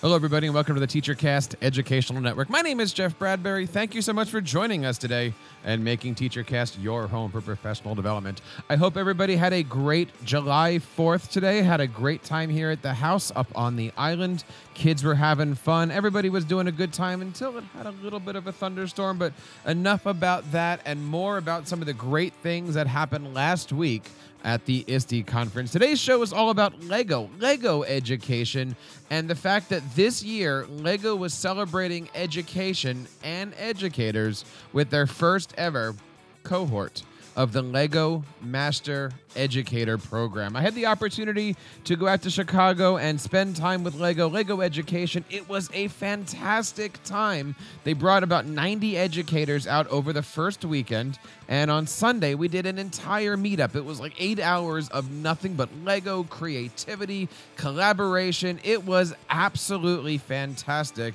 Hello, everybody, and welcome to the TeacherCast Educational Network. My name is Jeff Bradbury. Thank you so much for joining us today and making TeacherCast your home for professional development. I hope everybody had a great July 4th today, had a great time here at the house up on the island. Kids were having fun. Everybody was doing a good time until it had a little bit of a thunderstorm, but enough about that and more about some of the great things that happened last week at the ISTE conference. Today's show is all about Lego, Lego education, and the fact that this year Lego was celebrating education and educators with their first ever cohort of the Lego Master Educator Program. I had the opportunity to go out to Chicago and spend time with Lego, Lego Education. It was a fantastic time. They brought about 90 educators out over the first weekend, and on Sunday we did an entire meetup. It was like eight hours of nothing but Lego creativity, collaboration. It was absolutely fantastic.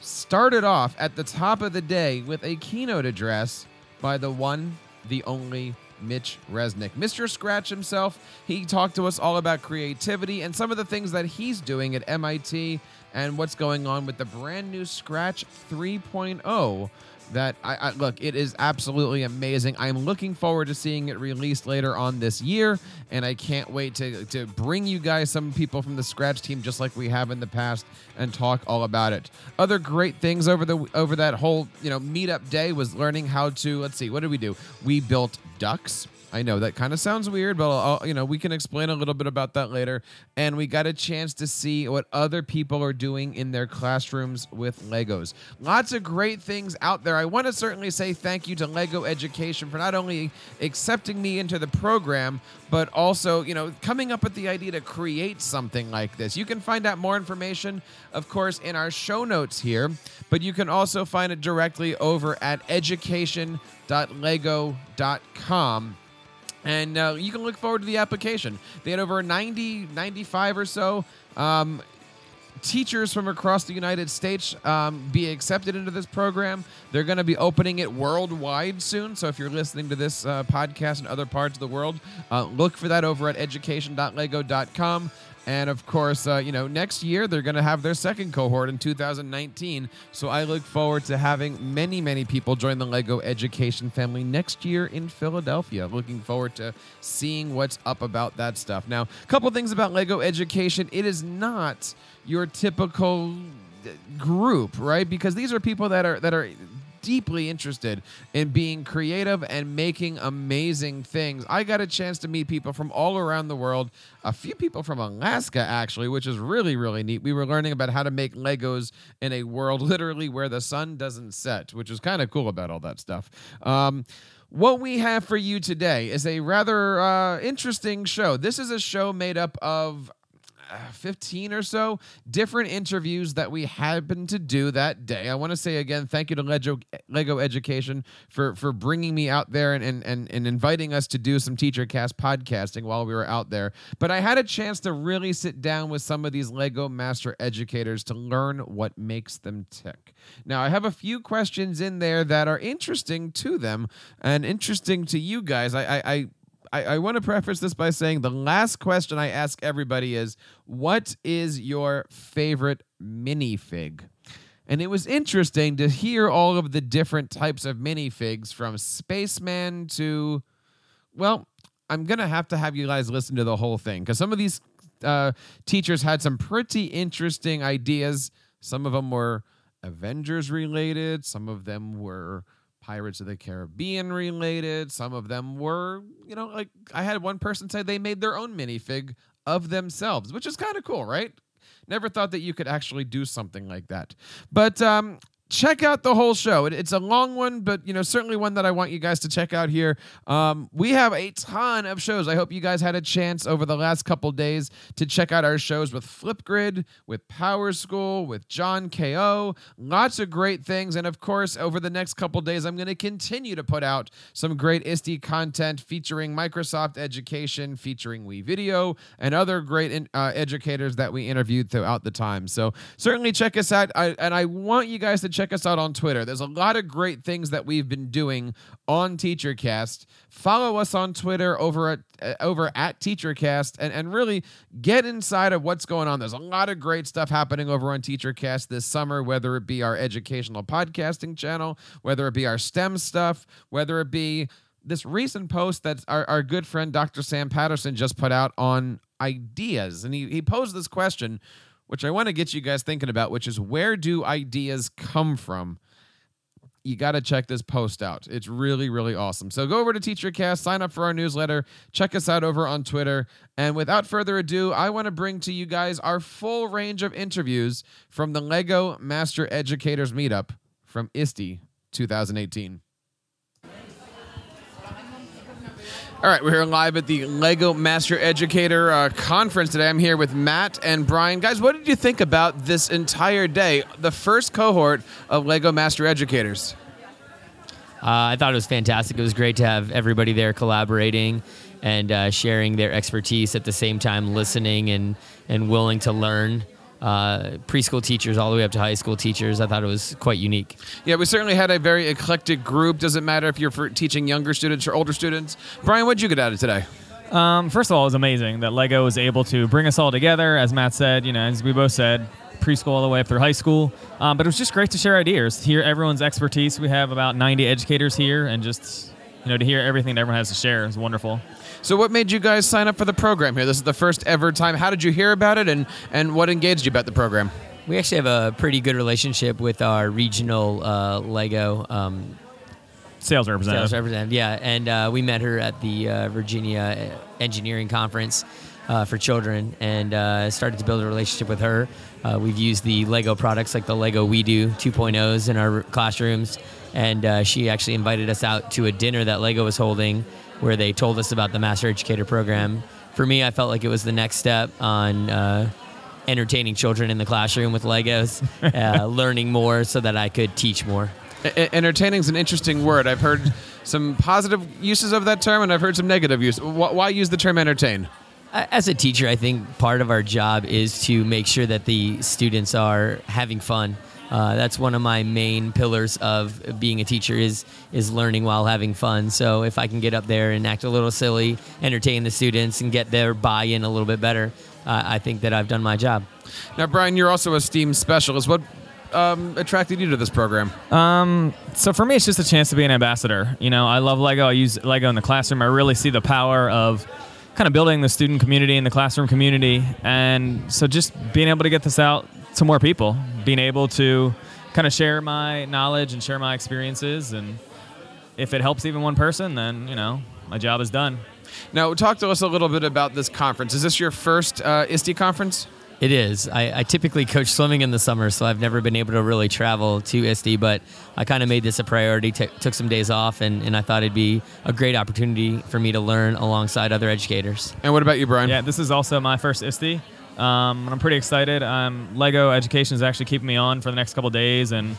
Started off at the top of the day with a keynote address by the one the only Mitch Resnick. Mr. Scratch himself, he talked to us all about creativity and some of the things that he's doing at MIT and what's going on with the brand new Scratch 3.0 that I, I, look it is absolutely amazing. I'm looking forward to seeing it released later on this year and i can't wait to, to bring you guys some people from the scratch team just like we have in the past and talk all about it. Other great things over the over that whole you know meetup day was learning how to let's see what did we do? We built ducks I know that kind of sounds weird, but I'll, you know we can explain a little bit about that later. And we got a chance to see what other people are doing in their classrooms with Legos. Lots of great things out there. I want to certainly say thank you to Lego Education for not only accepting me into the program, but also you know coming up with the idea to create something like this. You can find out more information, of course, in our show notes here, but you can also find it directly over at education.lego.com and uh, you can look forward to the application. They had over 90, 95 or so um, teachers from across the United States um, be accepted into this program. They're going to be opening it worldwide soon. So if you're listening to this uh, podcast in other parts of the world, uh, look for that over at education.lego.com. And of course, uh, you know, next year they're going to have their second cohort in 2019. So I look forward to having many, many people join the Lego education family next year in Philadelphia. Looking forward to seeing what's up about that stuff. Now, a couple things about Lego education. It is not your typical group, right? Because these are people that are that are deeply interested in being creative and making amazing things. I got a chance to meet people from all around the world, a few people from Alaska, actually, which is really, really neat. We were learning about how to make Legos in a world literally where the sun doesn't set, which is kind of cool about all that stuff. Um, what we have for you today is a rather uh, interesting show. This is a show made up of 15 or so different interviews that we happened to do that day. I want to say again, thank you to Lego, Lego Education for, for bringing me out there and, and, and, and inviting us to do some TeacherCast podcasting while we were out there. But I had a chance to really sit down with some of these Lego master educators to learn what makes them tick. Now, I have a few questions in there that are interesting to them and interesting to you guys. I, I, I I, I want to preface this by saying the last question I ask everybody is what is your favorite minifig? And it was interesting to hear all of the different types of minifigs from Spaceman to, well, I'm going to have to have you guys listen to the whole thing because some of these uh, teachers had some pretty interesting ideas. Some of them were Avengers related, some of them were Pirates of the Caribbean related. Some of them were, you know, like I had one person say they made their own minifig of themselves, which is kind of cool, right? Never thought that you could actually do something like that. But um, check out the whole show. It, it's a long one, but you know certainly one that I want you guys to check out here. Um, we have a ton of shows. I hope you guys had a chance over the last couple days to check out our shows with Flipgrid, with PowerSchool, with John Ko. Lots of great things, and of course, over the next couple days, I'm going to continue to put out some great ISTE content featuring Microsoft Education, featuring WeVideo, and other great in, uh, educators that we interviewed throughout the time. So certainly check us out, I, and I want you guys to check us out on Twitter. There's a lot of great things that we've been doing on TeacherCast. Follow us on Twitter over at uh, over at TeacherCast and, and really get inside of what's going on. There's a lot of great stuff happening over on TeacherCast this summer, whether it be our educational podcasting channel, whether it be our STEM stuff, whether it be this recent post that our, our good friend Dr. Sam Patterson just put out on ideas. And he, he posed this question, which I want to get you guys thinking about, which is where do ideas come from? You got to check this post out. It's really, really awesome. So go over to TeacherCast, sign up for our newsletter, check us out over on Twitter. And without further ado, I want to bring to you guys our full range of interviews from the LEGO Master Educators Meetup from ISTE 2018. All right, we're here live at the Lego Master Educator uh, Conference today. I'm here with Matt and Brian. Guys, what did you think about this entire day? The first cohort of Lego Master Educators. Uh, I thought it was fantastic. It was great to have everybody there collaborating and uh, sharing their expertise at the same time, listening and, and willing to learn uh, preschool teachers all the way up to high school teachers. I thought it was quite unique. Yeah, we certainly had a very eclectic group. Doesn't matter if you're for teaching younger students or older students. Brian, what did you get out of today? Um, first of all, it was amazing that Lego was able to bring us all together. As Matt said, you know, as we both said, preschool all the way up through high school. Um, but it was just great to share ideas, hear everyone's expertise. We have about 90 educators here, and just you know to hear everything that everyone has to share is wonderful. So, what made you guys sign up for the program here? This is the first ever time. How did you hear about it, and and what engaged you about the program? We actually have a pretty good relationship with our regional uh, Lego um, sales representative. Sales representative, yeah. And uh, we met her at the uh, Virginia Engineering Conference uh, for children, and uh, started to build a relationship with her. Uh, we've used the Lego products like the Lego WeDo 2.0s in our classrooms, and she actually invited us out to a dinner that Lego was holding where they told us about the Master Educator program. For me, I felt like it was the next step on uh, entertaining children in the classroom with Legos, uh, learning more so that I could teach more. entertaining is an interesting word. I've heard some positive uses of that term, and I've heard some negative use. Why use the term entertain? As a teacher, I think part of our job is to make sure that the students are having fun uh, that's one of my main pillars of being a teacher is is learning while having fun. So if I can get up there and act a little silly, entertain the students, and get their buy-in a little bit better, uh, I think that I've done my job. Now, Brian, you're also a STEAM specialist. What um, attracted you to this program? Um, so for me, it's just a chance to be an ambassador. You know, I love Lego. I use Lego in the classroom. I really see the power of kind of building the student community and the classroom community. And so just being able to get this out to more people, being able to kind of share my knowledge and share my experiences. And if it helps even one person, then, you know, my job is done. Now, talk to us a little bit about this conference. Is this your first uh, ISTE conference? It is. I, I, typically coach swimming in the summer, so I've never been able to really travel to ISTE, but I kind of made this a priority, t- took some days off, and, and I thought it'd be a great opportunity for me to learn alongside other educators. And what about you, Brian? Yeah, this is also my first ISTE. Um, I'm pretty excited. Um, Lego Education is actually keeping me on for the next couple days, and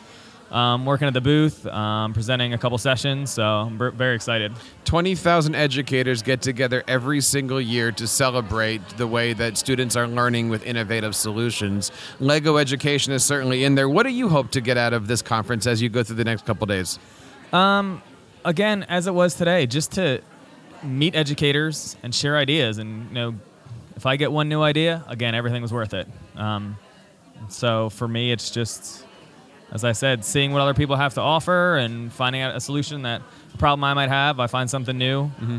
um, working at the booth, um, presenting a couple sessions. So I'm b- very excited. Twenty thousand educators get together every single year to celebrate the way that students are learning with innovative solutions. Lego Education is certainly in there. What do you hope to get out of this conference as you go through the next couple days? Um, again, as it was today, just to meet educators and share ideas and you know if I get one new idea, again, everything was worth it. Um, so for me, it's just, as I said, seeing what other people have to offer and finding out a solution that a problem I might have. I find something new. Mm-hmm.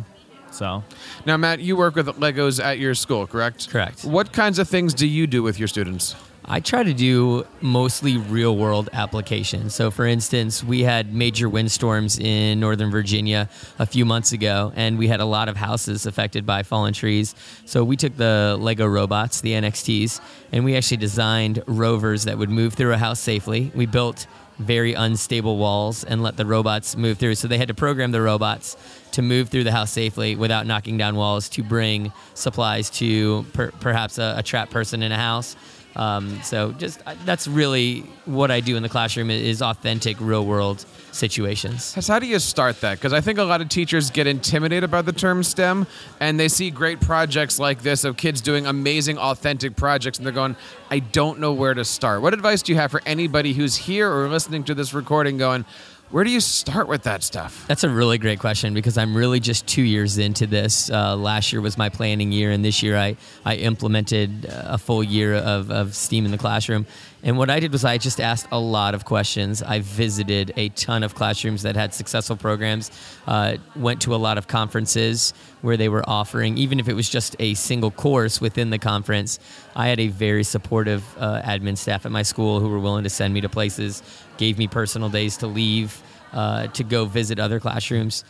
So now, Matt, you work with Legos at your school, correct? Correct. What kinds of things do you do with your students? I try to do mostly real world applications. So, for instance, we had major windstorms in Northern Virginia a few months ago, and we had a lot of houses affected by fallen trees. So, we took the Lego robots, the NXTs, and we actually designed rovers that would move through a house safely. We built very unstable walls and let the robots move through. So, they had to program the robots to move through the house safely without knocking down walls to bring supplies to per- perhaps a, a trapped person in a house Um, so just uh, that's really what I do in the classroom is authentic, real world situations. How do you start that? Because I think a lot of teachers get intimidated by the term STEM, and they see great projects like this of kids doing amazing, authentic projects, and they're going, "I don't know where to start." What advice do you have for anybody who's here or listening to this recording, going? Where do you start with that stuff? That's a really great question because I'm really just two years into this. Uh, last year was my planning year, and this year I, I implemented a full year of, of STEAM in the classroom. And what I did was I just asked a lot of questions. I visited a ton of classrooms that had successful programs, uh, went to a lot of conferences where they were offering, even if it was just a single course within the conference. I had a very supportive uh, admin staff at my school who were willing to send me to places, gave me personal days to leave uh, to go visit other classrooms.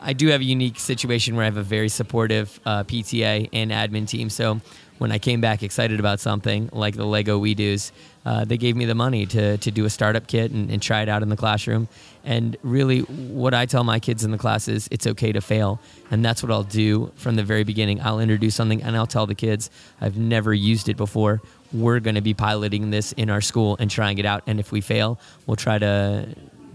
I do have a unique situation where I have a very supportive uh, PTA and admin team. So when I came back excited about something like the Lego WeDo's, uh, they gave me the money to, to do a startup kit and, and, try it out in the classroom. And really, what I tell my kids in the class is it's okay to fail. And that's what I'll do from the very beginning. I'll introduce something and I'll tell the kids, I've never used it before. We're going to be piloting this in our school and trying it out. And if we fail, we'll try to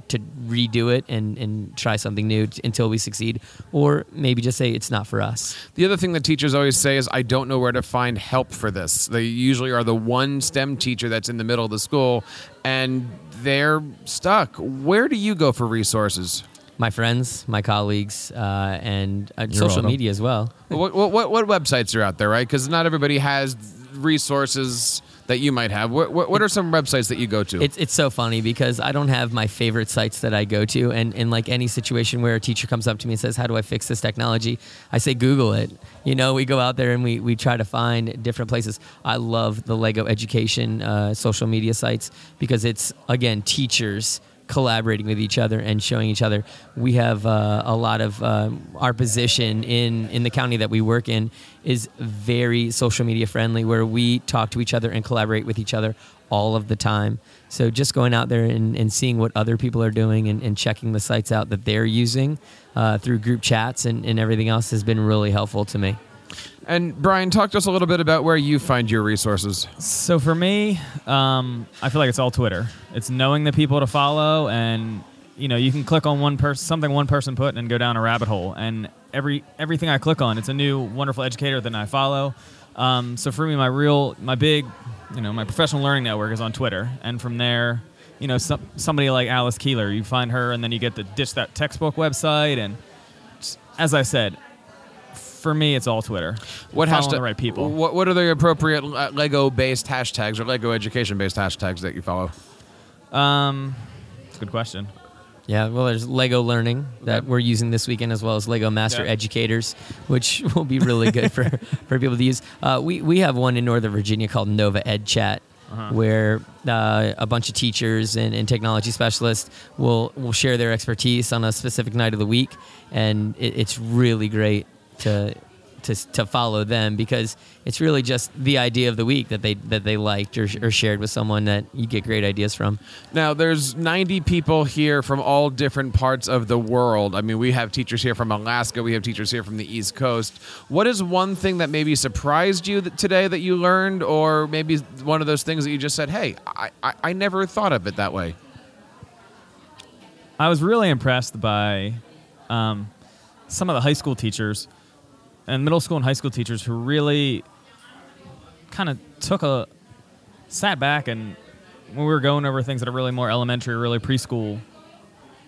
to redo it and, and try something new t- until we succeed, or maybe just say it's not for us. The other thing that teachers always say is, I don't know where to find help for this. They usually are the one STEM teacher that's in the middle of the school and they're stuck. Where do you go for resources? My friends, my colleagues, uh, and uh, social welcome. media as well. what, what, what websites are out there, right? Because not everybody has resources that you might have. What, what, what are some websites that you go to? It's, it's so funny because I don't have my favorite sites that I go to. And in like any situation where a teacher comes up to me and says, How do I fix this technology? I say, Google it. You know, we go out there and we, we try to find different places. I love the Lego education uh, social media sites because it's, again, teachers collaborating with each other and showing each other. We have uh, a lot of uh, our position in in the county that we work in is very social media friendly, where we talk to each other and collaborate with each other all of the time. So just going out there and, and seeing what other people are doing and, and checking the sites out that they're using uh, through group chats and, and everything else has been really helpful to me. And Brian, talk to us a little bit about where you find your resources. So for me, um, I feel like it's all Twitter. It's knowing the people to follow, and you know, you can click on one person, something one person put, and go down a rabbit hole. And every everything I click on, it's a new wonderful educator that I follow. Um, so for me, my real, my big, you know, my professional learning network is on Twitter, and from there, you know, some, somebody like Alice Keeler, you find her, and then you get to ditch that textbook website, and as I said, for me, it's all Twitter. What Following hashtag? the right people? What, what are the appropriate uh, Lego-based hashtags or Lego education-based hashtags that you follow? Um, it's a good question. Yeah, well, there's Lego Learning that Okay. we're using this weekend, as well as Lego Master Yeah. Educators, which will be really good for, for people to use. Uh, we we have one in Northern Virginia called Nova Ed Chat, Uh-huh. where uh, a bunch of teachers and, and technology specialists will will share their expertise on a specific night of the week, and it, it's really great to. To, to follow them because it's really just the idea of the week that they that they liked or, or shared with someone that you get great ideas from. Now, there's 90 people here from all different parts of the world. I mean, we have teachers here from Alaska, we have teachers here from the East Coast. What is one thing that maybe surprised you that today that you learned, or maybe one of those things that you just said, hey, I, I, I never thought of it that way? I was really impressed by um, some of the high school teachers and middle school and high school teachers who really kind of took a sat back and when we were going over things that are really more elementary, really preschool,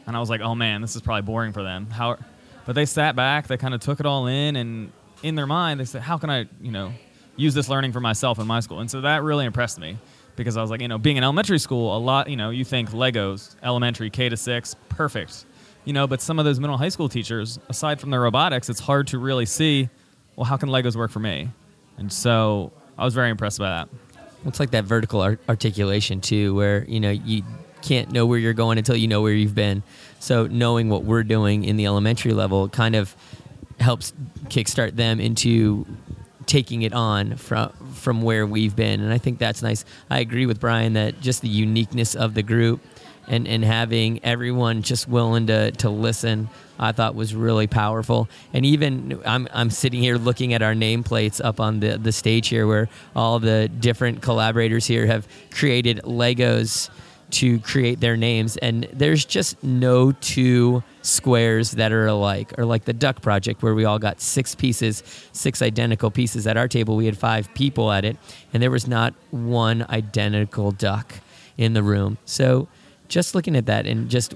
and I was like, oh man, this is probably boring for them. How, but they sat back, they kind of took it all in, and in their mind, they said, how can I, you know, use this learning for myself in my school? And so that really impressed me because I was like, you know, being in elementary school, a lot, you know, you think Legos, elementary, K to six, perfect, you know, but some of those middle high school teachers, aside from the robotics, it's hard to really see, well, how can Legos work for me? And so I was very impressed by that. It's like that vertical art- articulation too, where you know you can't know where you're going until you know where you've been. So knowing what we're doing in the elementary level kind of helps kickstart them into taking it on from from where we've been, and I think that's nice. I agree with Brian that just the uniqueness of the group and, and having everyone just willing to, to listen, I thought was really powerful. And even I'm, I'm sitting here looking at our nameplates up on the, the stage here where all the different collaborators here have created Legos to create their names. And there's just no two squares that are alike, or like the Duck Project, where we all got six pieces, six identical pieces. At our table, we had five people at it, and there was not one identical duck in the room. So just looking at that and just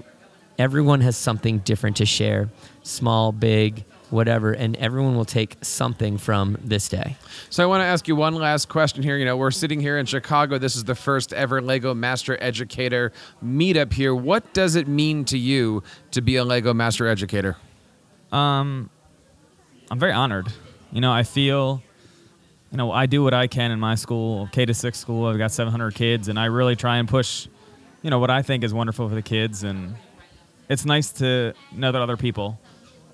everyone has something different to share small, big, whatever, and everyone will take something from this day. So I want to ask you one last question here. You know, we're sitting here in Chicago. This is the first ever Lego Master Educator meetup here. What does it mean to you to be a Lego Master Educator? Um, I'm very honored. You know, I feel, you know, I do what I can in my school, K to six school. I've got 700 kids, and I really try and push, you know, what I think is wonderful for the kids. And it's nice to know that other people,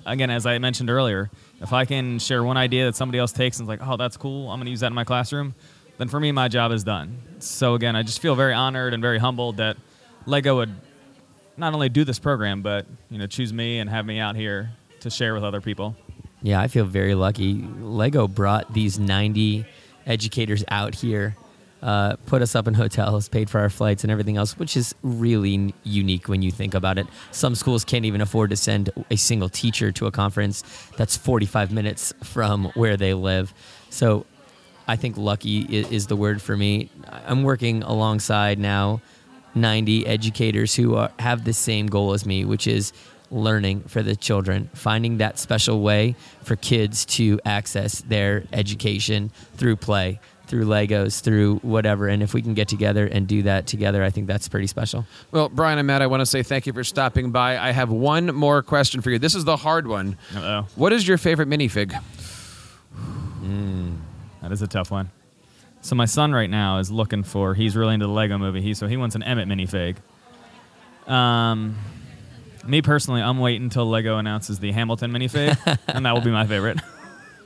again, as I mentioned earlier, if I can share one idea that somebody else takes and is like, oh, that's cool, I'm going to use that in my classroom, then for me, my job is done. So again, I just feel very honored and very humbled that Lego would not only do this program, but you know, choose me and have me out here to share with other people. Yeah, I feel very lucky. Lego brought these 90 educators out here, uh, put us up in hotels, paid for our flights and everything else, which is really unique when you think about it. Some schools can't even afford to send a single teacher to a conference that's 45 minutes from where they live. So I think lucky is the word for me. I'm working alongside now 90 educators who are, have the same goal as me, which is learning for the children, finding that special way for kids to access their education through play, through Legos, through whatever. And if we can get together and do that together, I think that's pretty special. Well, Brian and Matt, I want to say thank you for stopping by. I have one more question for you. This is the hard one. Uh-oh. What is your favorite minifig? That is a tough one. So my son right now is looking for. He's really into the Lego Movie. He so he wants an Emmett minifig. Um, me personally, I'm waiting until Lego announces the Hamilton minifig, and that will be my favorite.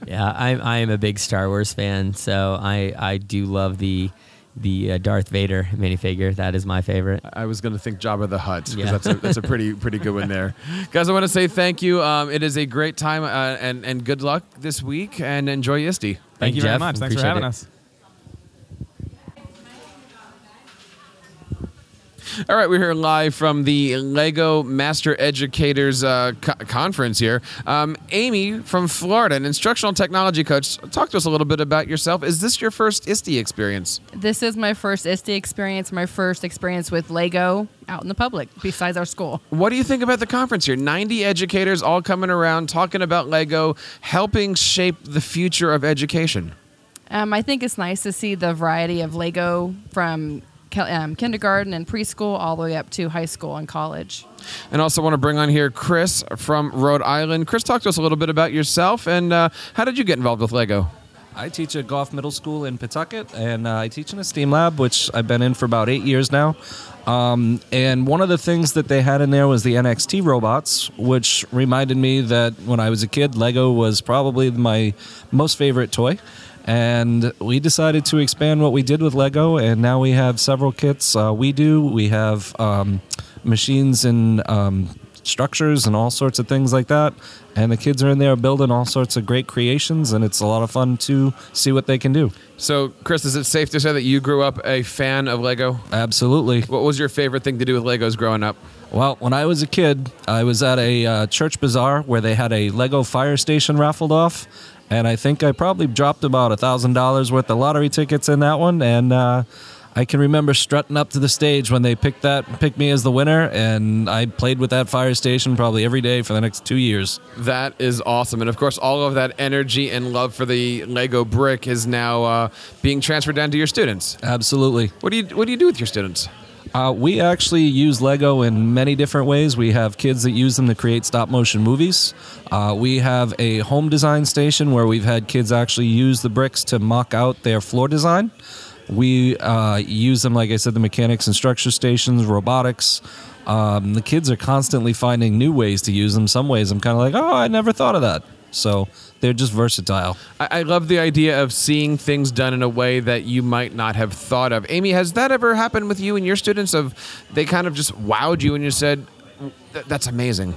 Yeah, I, I am a big Star Wars fan, so I, I do love the the uh, Darth Vader minifigure. That is my favorite. I was going to think Jabba the Hutt because Yeah. that's a, that's a pretty pretty good one there, guys. I want to say thank you. Um, it is a great time uh, and and good luck this week and enjoy ISTE. Thank you very much. Thanks for having it. us. All right, we're here live from the Lego Master Educators uh, co- conference here. Um, Amy from Florida, an instructional technology coach. Talk to us a little bit about yourself. Is this your first ISTE experience? This is my first ISTE experience, my first experience with Lego out in the public besides our school. What do you think about the conference here? 90 educators all coming around talking about Lego, helping shape the future of education. Um, I think it's nice to see the variety of Lego from um, kindergarten and preschool all the way up to high school and college. And also want to bring on here Chris from Rhode Island. Chris, talk to us a little bit about yourself and uh, how did you get involved with Lego? I teach at Goff Middle School in Pawtucket, and uh, I teach in a STEAM lab, which I've been in for about eight years now. Um, and one of the things that they had in there was the NXT robots, which reminded me that when I was a kid, Lego was probably my most favorite toy. And we decided to expand what we did with Lego, and now we have several kits. Uh, we do. We have um, machines and um, structures and all sorts of things like that. And the kids are in there building all sorts of great creations, and it's a lot of fun to see what they can do. So, Chris, is it safe to say that you grew up a fan of Lego? Absolutely. What was your favorite thing to do with Legos growing up? Well, when I was a kid, I was at a uh, church bazaar where they had a Lego fire station raffled off, and I think I probably dropped about a thousand dollars worth of lottery tickets in that one. And uh, I can remember strutting up to the stage when they picked that, picked me as the winner, and I played with that fire station probably every day for the next two years. That is awesome. And of course, all of that energy and love for the Lego brick is now uh, being transferred down to your students. Absolutely. What do you What do you do with your students? Uh, we actually use Lego in many different ways. We have kids that use them to create stop motion movies. Uh, we have a home design station where we've had kids actually use the bricks to mock out their floor design. We uh, use them, like I said, the mechanics and structure stations, robotics. Um, the kids are constantly finding new ways to use them. Some ways I'm kind of like, oh, I never thought of that. So they're just versatile. I, I love the idea of seeing things done in a way that you might not have thought of. Amy, has that ever happened with you and your students? Of they kind of just wowed you and you said, "That's amazing."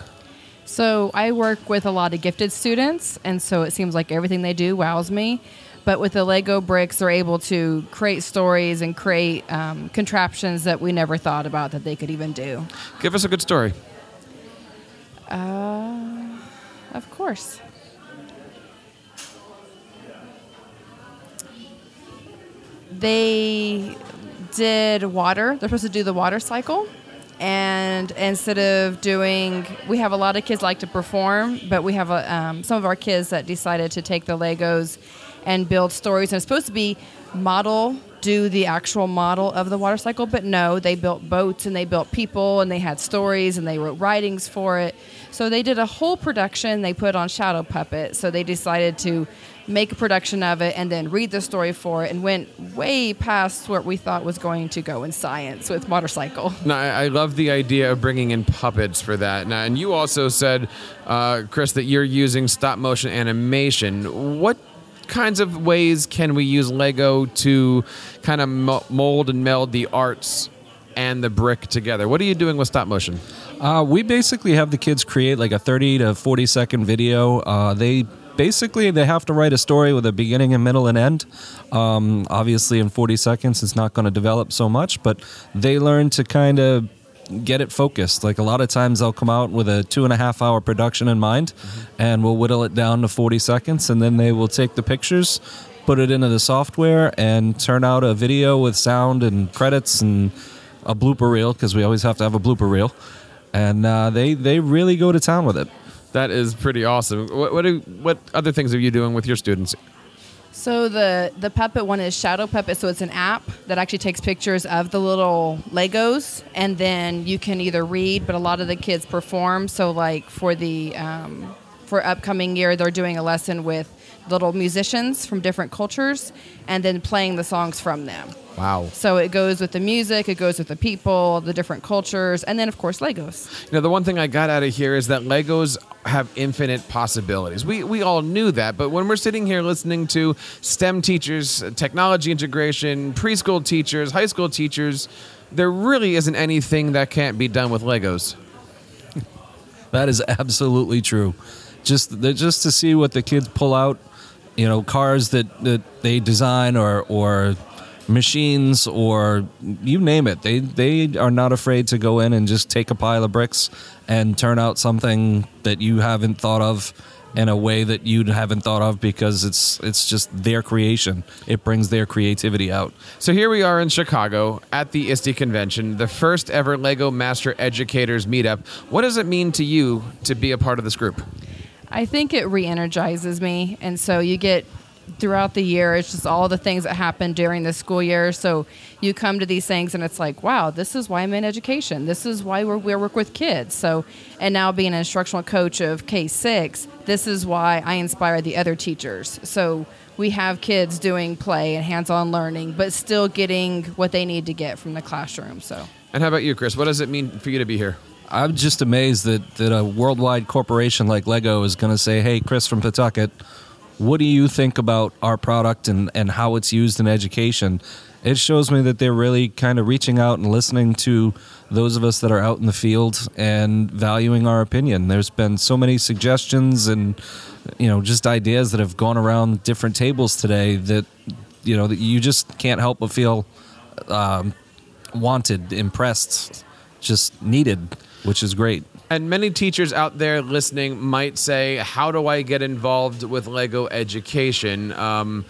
So I work with a lot of gifted students, and so it seems like everything they do wows me. But with the Lego bricks, they're able to create stories and create um, contraptions that we never thought about that they could even do. Give us a good story. Of course. They did water. They're supposed to do the water cycle. And instead of doing, we have a lot of kids like to perform, but we have a, um, some of our kids that decided to take the Legos and build stories. And it's supposed to be model, do the actual model of the water cycle, but no, they built boats and they built people and they had stories and they wrote writings for it. So they did a whole production they put on Shadow Puppet. So they decided to make a production of it and then read the story for it and went way past what we thought was going to go in science with water cycle. No, I, I love the idea of bringing in puppets for that. Now, and you also said, uh, Chris, that you're using stop motion animation. What kinds of ways can we use Lego to kind of mold and meld the arts and the brick together? What are you doing with stop motion? Uh, we basically have the kids create like a 30 to 40 second video. Uh, they basically they have to write a story with a beginning and middle and end. Um, obviously, in 40 seconds, it's not going to develop so much, but they learn to kind of get it focused. Like a lot of times, they'll come out with a two and a half hour production in mind, and we'll whittle it down to 40 seconds, and then they will take the pictures. Put it into the software and turn out a video with sound and credits and a blooper reel because we always have to have a blooper reel and uh, they they really go to town with it. That is pretty awesome. What what, do, what other things are you doing with your students? So the the puppet one is Shadow Puppet. So it's an app that actually takes pictures of the little Legos, and then you can either read, but a lot of the kids perform. So like for the um, for upcoming year, they're doing a lesson with little musicians from different cultures, and then playing the songs from them. Wow. So it goes with the music, it goes with the people, the different cultures, and then of course Legos. You know, the one thing I got out of here is that Legos have infinite possibilities. We we all knew that, but when we're sitting here listening to STEM teachers, technology integration, preschool teachers, high school teachers, there really isn't anything that can't be done with Legos. That is absolutely true. Just just to see what the kids pull out, you know, cars that, that they design or or machines or you name it. They they are not afraid to go in and just take a pile of bricks and turn out something that you haven't thought of in a way that you haven't thought of because it's it's just their creation. It brings their creativity out. So here we are in Chicago at the ISTE convention, the first ever Lego Master Educators meetup. What does it mean to you to be a part of this group? I think it re-energizes me, and so you get throughout the year. It's just all the things that happen during the school year. So you come to these things, and it's like, wow, this is why I'm in education. This is why we're, we work with kids. So, and now being an instructional coach of K six, this is why I inspire the other teachers. So we have kids doing play and hands-on learning, but still getting what they need to get from the classroom. So. And how about you, Chris? What does it mean for you to be here? I'm just amazed that, that a worldwide corporation like Lego is going to say, hey, Chris from Pawtucket, what do you think about our product and, and how it's used in education? It shows me that they're really kind of reaching out and listening to those of us that are out in the field and valuing our opinion. There's been so many suggestions and you know just ideas that have gone around different tables today that you know that you just can't help but feel um, wanted, impressed, just needed, which is great. And many teachers out there listening might say, How do I get involved with Lego education? Um,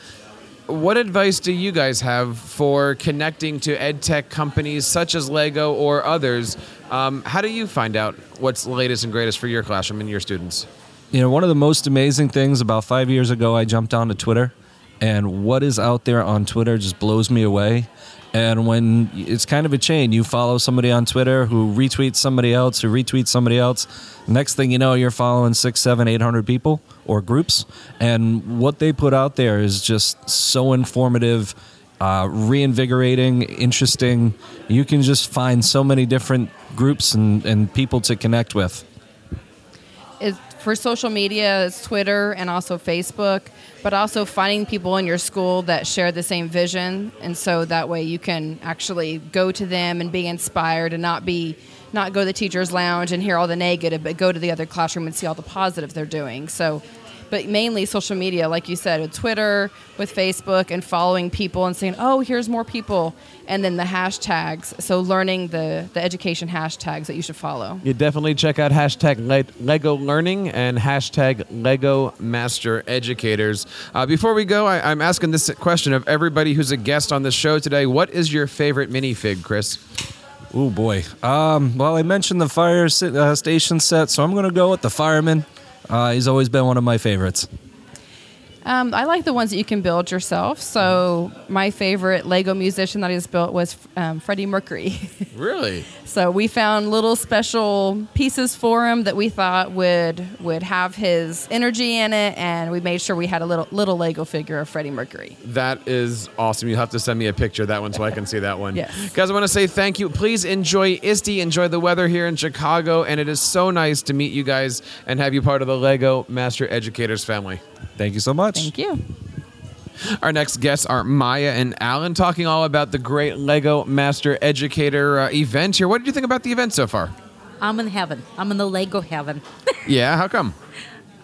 what advice do you guys have for connecting to ed tech companies such as Lego or others? Um, how do you find out what's the latest and greatest for your classroom and your students? You know, one of the most amazing things about five years ago, I jumped onto Twitter, and what is out there on Twitter just blows me away. And when it's kind of a chain, you follow somebody on Twitter who retweets somebody else, who retweets somebody else. Next thing you know, you're following six, seven, eight hundred people or groups, and what they put out there is just so informative, uh, reinvigorating, interesting. You can just find so many different groups and, and people to connect with. is for social media, it's Twitter and also Facebook, but also finding people in your school that share the same vision, and so that way you can actually go to them and be inspired and not be not go to the teacher's lounge and hear all the negative, but go to the other classroom and see all the positive they're doing. So but mainly social media, like you said, with Twitter, with Facebook, and following people and saying, "Oh, here's more people," and then the hashtags. So learning the the education hashtags that you should follow. You definitely check out hashtag Le- Lego Learning and hashtag Lego Master Educators. Uh, before we go, I, I'm asking this question of everybody who's a guest on the show today. What is your favorite minifig, Chris? Oh boy. Um, well, I mentioned the fire si- uh, station set, so I'm going to go with the fireman. Uh, he's always been one of my favorites. Um, I like the ones that you can build yourself. So my favorite Lego musician that I just built was um, Freddie Mercury. Really? So we found little special pieces for him that we thought would would have his energy in it, and we made sure we had a little little Lego figure of Freddie Mercury. That is awesome. You'll have to send me a picture of that one so I can see that one. Yes. Guys, I want to say thank you. Please enjoy ISTE, enjoy the weather here in Chicago, and it is so nice to meet you guys and have you part of the Lego Master Educators family. Thank you so much. Thank you. Our next guests are Maya and Alan talking all about the great Lego Master Educator uh, event here. What did you think about the event so far? I'm in heaven. I'm in the Lego heaven. Yeah, how come?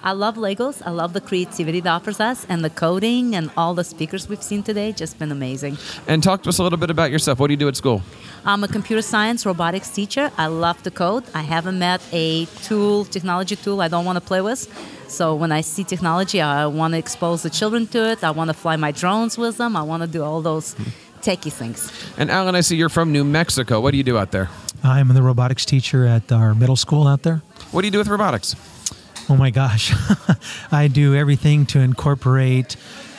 I love Legos. I love the creativity that offers us and the coding and all the speakers we've seen today. Just been amazing. And talk to us a little bit about yourself. What do you do at school? I'm a computer science robotics teacher. I love to code. I haven't met a tool, technology tool I don't want to play with. So when I see technology, I want to expose the children to it. I want to fly my drones with them. I want to do all those techie things. And Alan, I see you're from New Mexico. What do you do out there? I'm the robotics teacher at our middle school out there. What do you do with robotics? Oh my gosh. I do everything to incorporate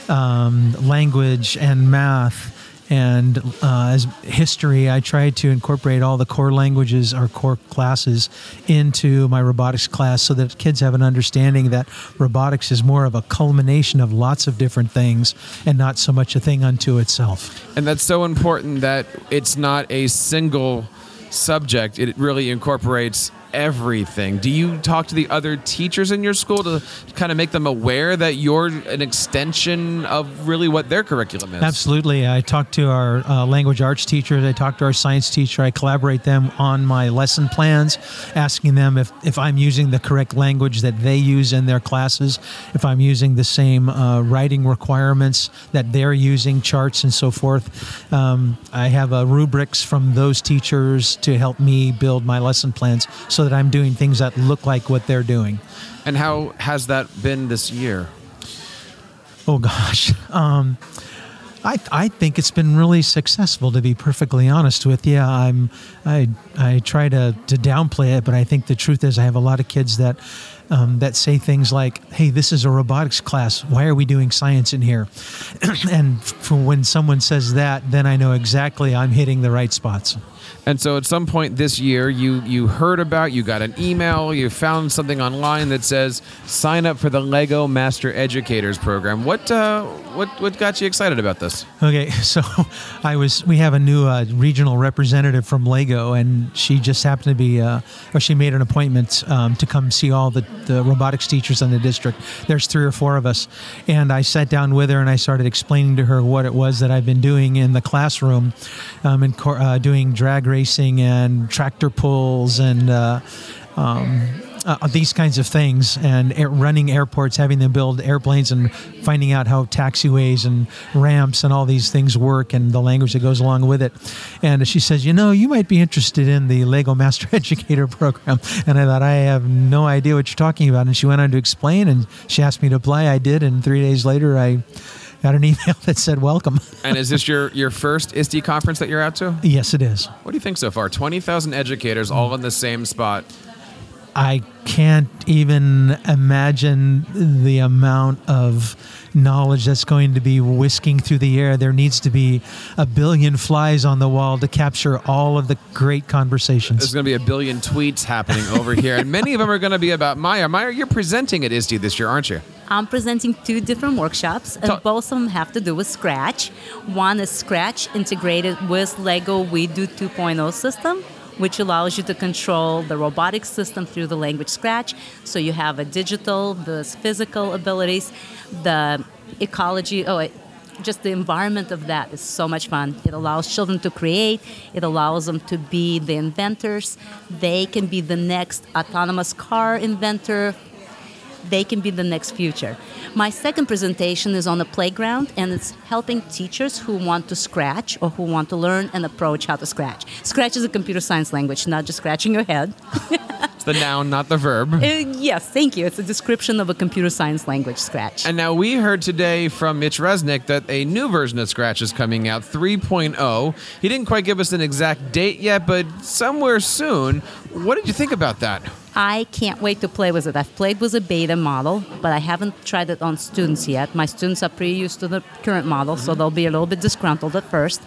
um, language and math and uh, as history. I try to incorporate all the core languages or core classes into my robotics class so that kids have an understanding that robotics is more of a culmination of lots of different things and not so much a thing unto itself. And that's so important that it's not a single subject. It really incorporates everything. Do you talk to the other teachers in your school to kind of make them aware that you're an extension of really what their curriculum is? Absolutely. I talk to our uh, language arts teachers. I talk to our science teacher. I collaborate them on my lesson plans, asking them if, if I'm using the correct language that they use in their classes, if I'm using the same uh, writing requirements that they're using, charts and so forth. Um, I have uh, rubrics from those teachers to help me build my lesson plans so that I'm doing things that look like what they're doing. And how has that been this year? Oh gosh. Um, I, I think it's been really successful to be perfectly honest with you. I'm I I try to, to downplay it, but I think the truth is I have a lot of kids that um, that say things like, "Hey, this is a robotics class. Why are we doing science in here?" and for when someone says that, then I know exactly I'm hitting the right spots. And so at some point this year, you you heard about, you got an email, you found something online that says sign up for the Lego Master Educators program. What uh, what what got you excited about this? Okay, so I was. We have a new uh, regional representative from Lego, and she just happened to be, uh, or she made an appointment um, to come see all the, the robotics teachers in the district. There's three or four of us, and I sat down with her and I started explaining to her what it was that I've been doing in the classroom, um, and uh, doing drag racing and tractor pulls and. Uh, um, uh, these kinds of things and air, running airports, having them build airplanes and finding out how taxiways and ramps and all these things work and the language that goes along with it. And she says, You know, you might be interested in the Lego Master Educator program. And I thought, I have no idea what you're talking about. And she went on to explain and she asked me to apply. I did. And three days later, I got an email that said, Welcome. And is this your your first ISTE conference that you're out to? yes, it is. What do you think so far? Twenty thousand educators all in the same spot. I can't even imagine the amount of knowledge that's going to be whisking through the air. There needs to be a billion flies on the wall to capture all of the great conversations. There's going to be a billion tweets happening over here, and many of them are going to be about Maya. Maya, you're presenting at ISTE this year, aren't you? I'm presenting two different workshops, and Tell- both of them have to do with Scratch. One is Scratch integrated with Lego WeDo 2.0 system. Which allows you to control the robotic system through the language scratch. So you have a digital, the physical abilities, the ecology. Oh, it, just the environment of that is so much fun. It allows children to create, it allows them to be the inventors. They can be the next autonomous car inventor. They can be the next future. My second presentation is on the playground, and it's helping teachers who want to scratch or who want to learn and approach how to scratch. Scratch is a computer science language, not just scratching your head. It's the noun, not the verb. Uh, yes, thank you. It's a description of a computer science language, Scratch. And now we heard today from Mitch Resnick that a new version of Scratch is coming out, 3.0. He didn't quite give us an exact date yet, but somewhere soon. What did you think about that? I can't wait to play with it. I've played with a beta model, but I haven't tried it on students yet. My students are pretty used to the current model, so mm-hmm. they'll be a little bit disgruntled at first.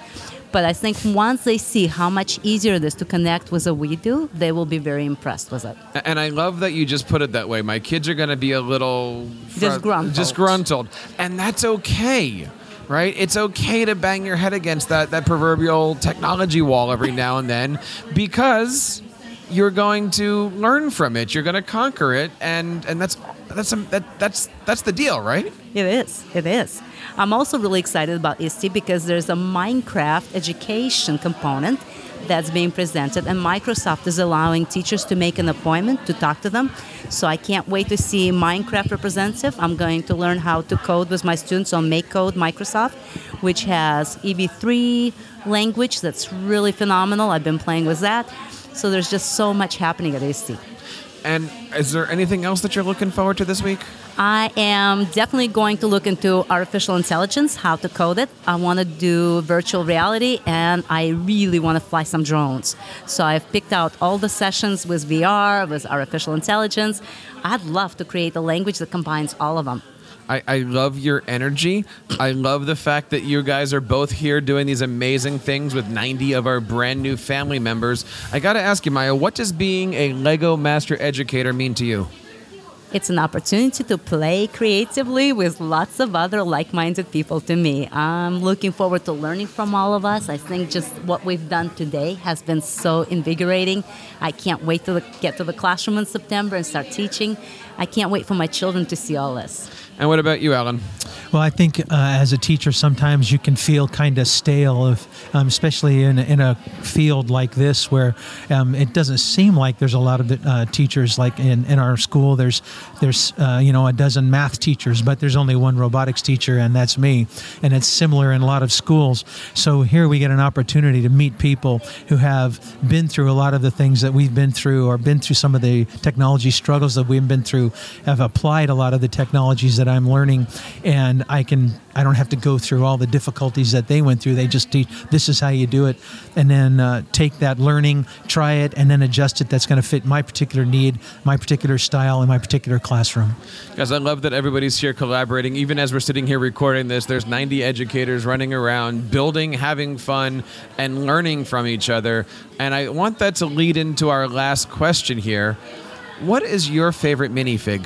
But I think once they see how much easier it is to connect with a WeDo, they will be very impressed with it. And I love that you just put it that way. My kids are going to be a little fr- Disgruntled. disgruntled, and that's okay. Right? It's okay to bang your head against that, that proverbial technology wall every now and then because you're going to learn from it. You're going to conquer it, and, and that's that's that, that's that's the deal, right? It is. It is. I'm also really excited about ISTE because there's a Minecraft education component that's being presented, and Microsoft is allowing teachers to make an appointment to talk to them. So I can't wait to see Minecraft representative. I'm going to learn how to code with my students on MakeCode Microsoft, which has EV3 language that's really phenomenal. I've been playing with that. So there's just so much happening at ISTE. And is there anything else that you're looking forward to this week? I am definitely going to look into artificial intelligence, how to code it. I want to do virtual reality and I really want to fly some drones. So I've picked out all the sessions with VR, with artificial intelligence. I'd love to create a language that combines all of them. I, I love your energy. I love the fact that you guys are both here doing these amazing things with 90 of our brand new family members. I got to ask you, Maya, what does being a Lego Master Educator mean to you? It's an opportunity to play creatively with lots of other like minded people to me. I'm looking forward to learning from all of us. I think just what we've done today has been so invigorating. I can't wait to get to the classroom in September and start teaching. I can't wait for my children to see all this. And what about you, Alan? Well, I think uh, as a teacher, sometimes you can feel kind of stale, if, um, especially in, in a field like this where um, it doesn't seem like there's a lot of uh, teachers. Like in, in our school, there's there's uh, you know a dozen math teachers, but there's only one robotics teacher, and that's me. And it's similar in a lot of schools. So here we get an opportunity to meet people who have been through a lot of the things that we've been through, or been through some of the technology struggles that we've been through, have applied a lot of the technologies that I'm learning, and I can I don't have to go through all the difficulties that they went through. They just teach this is how you do it, and then uh, take that learning, try it, and then adjust it. That's going to fit my particular need, my particular style, and my particular classroom. Guys, I love that everybody's here collaborating. Even as we're sitting here recording this, there's 90 educators running around, building, having fun, and learning from each other. And I want that to lead into our last question here. What is your favorite minifig?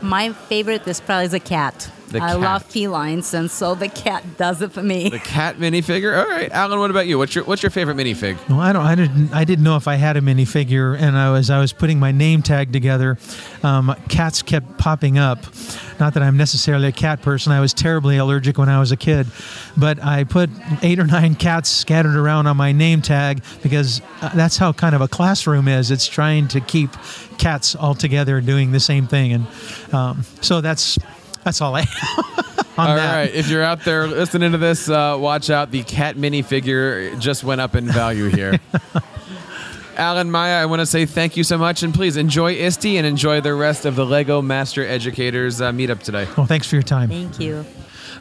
My favorite is probably the cat. The I cat. love felines, and so the cat does it for me. The cat minifigure. All right, Alan. What about you? What's your What's your favorite minifig? No, I don't. I didn't. I didn't know if I had a minifigure, and I was I was putting my name tag together. Um, cats kept popping up. Not that I'm necessarily a cat person. I was terribly allergic when I was a kid, but I put eight or nine cats scattered around on my name tag because uh, that's how kind of a classroom is. It's trying to keep cats all together doing the same thing, and um, so that's that's all I have All that. right, if you're out there listening to this, uh, watch out. The cat minifigure just went up in value here. Alan Maya, I want to say thank you so much, and please enjoy ISTE and enjoy the rest of the Lego Master Educators uh, meetup today. Well, thanks for your time. Thank you.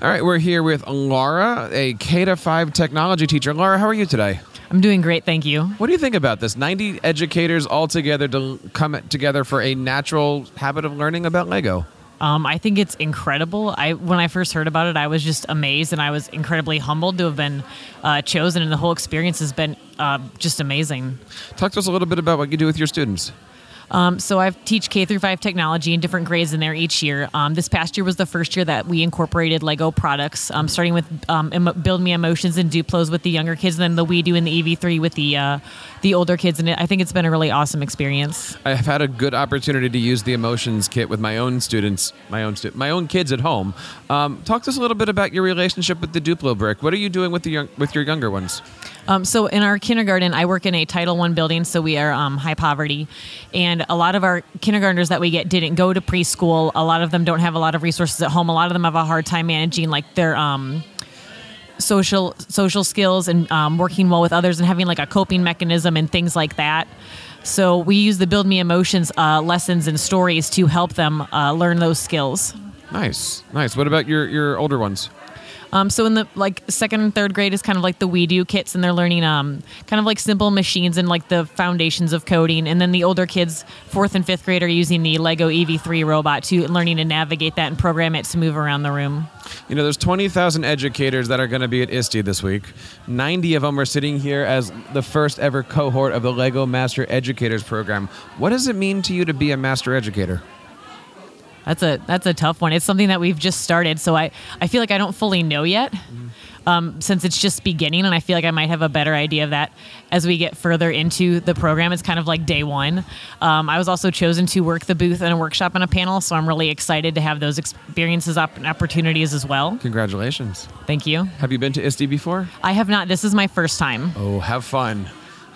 All right, we're here with Laura, a K to five technology teacher. Laura, how are you today? I'm doing great, thank you. What do you think about this? 90 educators all together to come together for a natural habit of learning about Lego. Um, I think it's incredible. I when I first heard about it, I was just amazed, and I was incredibly humbled to have been uh, chosen, and the whole experience has been uh, just amazing. Talk to us a little bit about what you do with your students. Um, so I teach K through five technology in different grades in there each year. Um, this past year was the first year that we incorporated Lego products, um, starting with um, Build Me Emotions and Duplos with the younger kids, and then the WeDo and the EV3 with the uh, the older kids. And I think it's been a really awesome experience. I have had a good opportunity to use the emotions kit with my own students, my own stu- my own kids at home. Um, talk to us a little bit about your relationship with the Duplo brick. What are you doing with the young, with your younger ones? Um, so in our kindergarten, I work in a Title One building, so we are um, high poverty, and a lot of our kindergartners that we get didn't go to preschool. A lot of them don't have a lot of resources at home. A lot of them have a hard time managing like their um, social social skills and um, working well with others and having like a coping mechanism and things like that. So we use the Build Me Emotions uh, lessons and stories to help them uh, learn those skills. Nice, nice. What about your your older ones? Um, so in the like second and third grade is kind of like the WeDo kits, and they're learning um, kind of like simple machines and like the foundations of coding. And then the older kids, fourth and fifth grade, are using the Lego EV3 robot to learning to navigate that and program it to move around the room. You know, there's 20,000 educators that are going to be at ISTE this week. 90 of them are sitting here as the first ever cohort of the Lego Master Educators program. What does it mean to you to be a master educator? That's a that's a tough one. It's something that we've just started, so I I feel like I don't fully know yet. Um, since it's just beginning, and I feel like I might have a better idea of that as we get further into the program. It's kind of like day one. Um, I was also chosen to work the booth and a workshop and a panel, so I'm really excited to have those experiences op- and opportunities as well. Congratulations. Thank you. Have you been to ISTE before? I have not. This is my first time. Oh, have fun.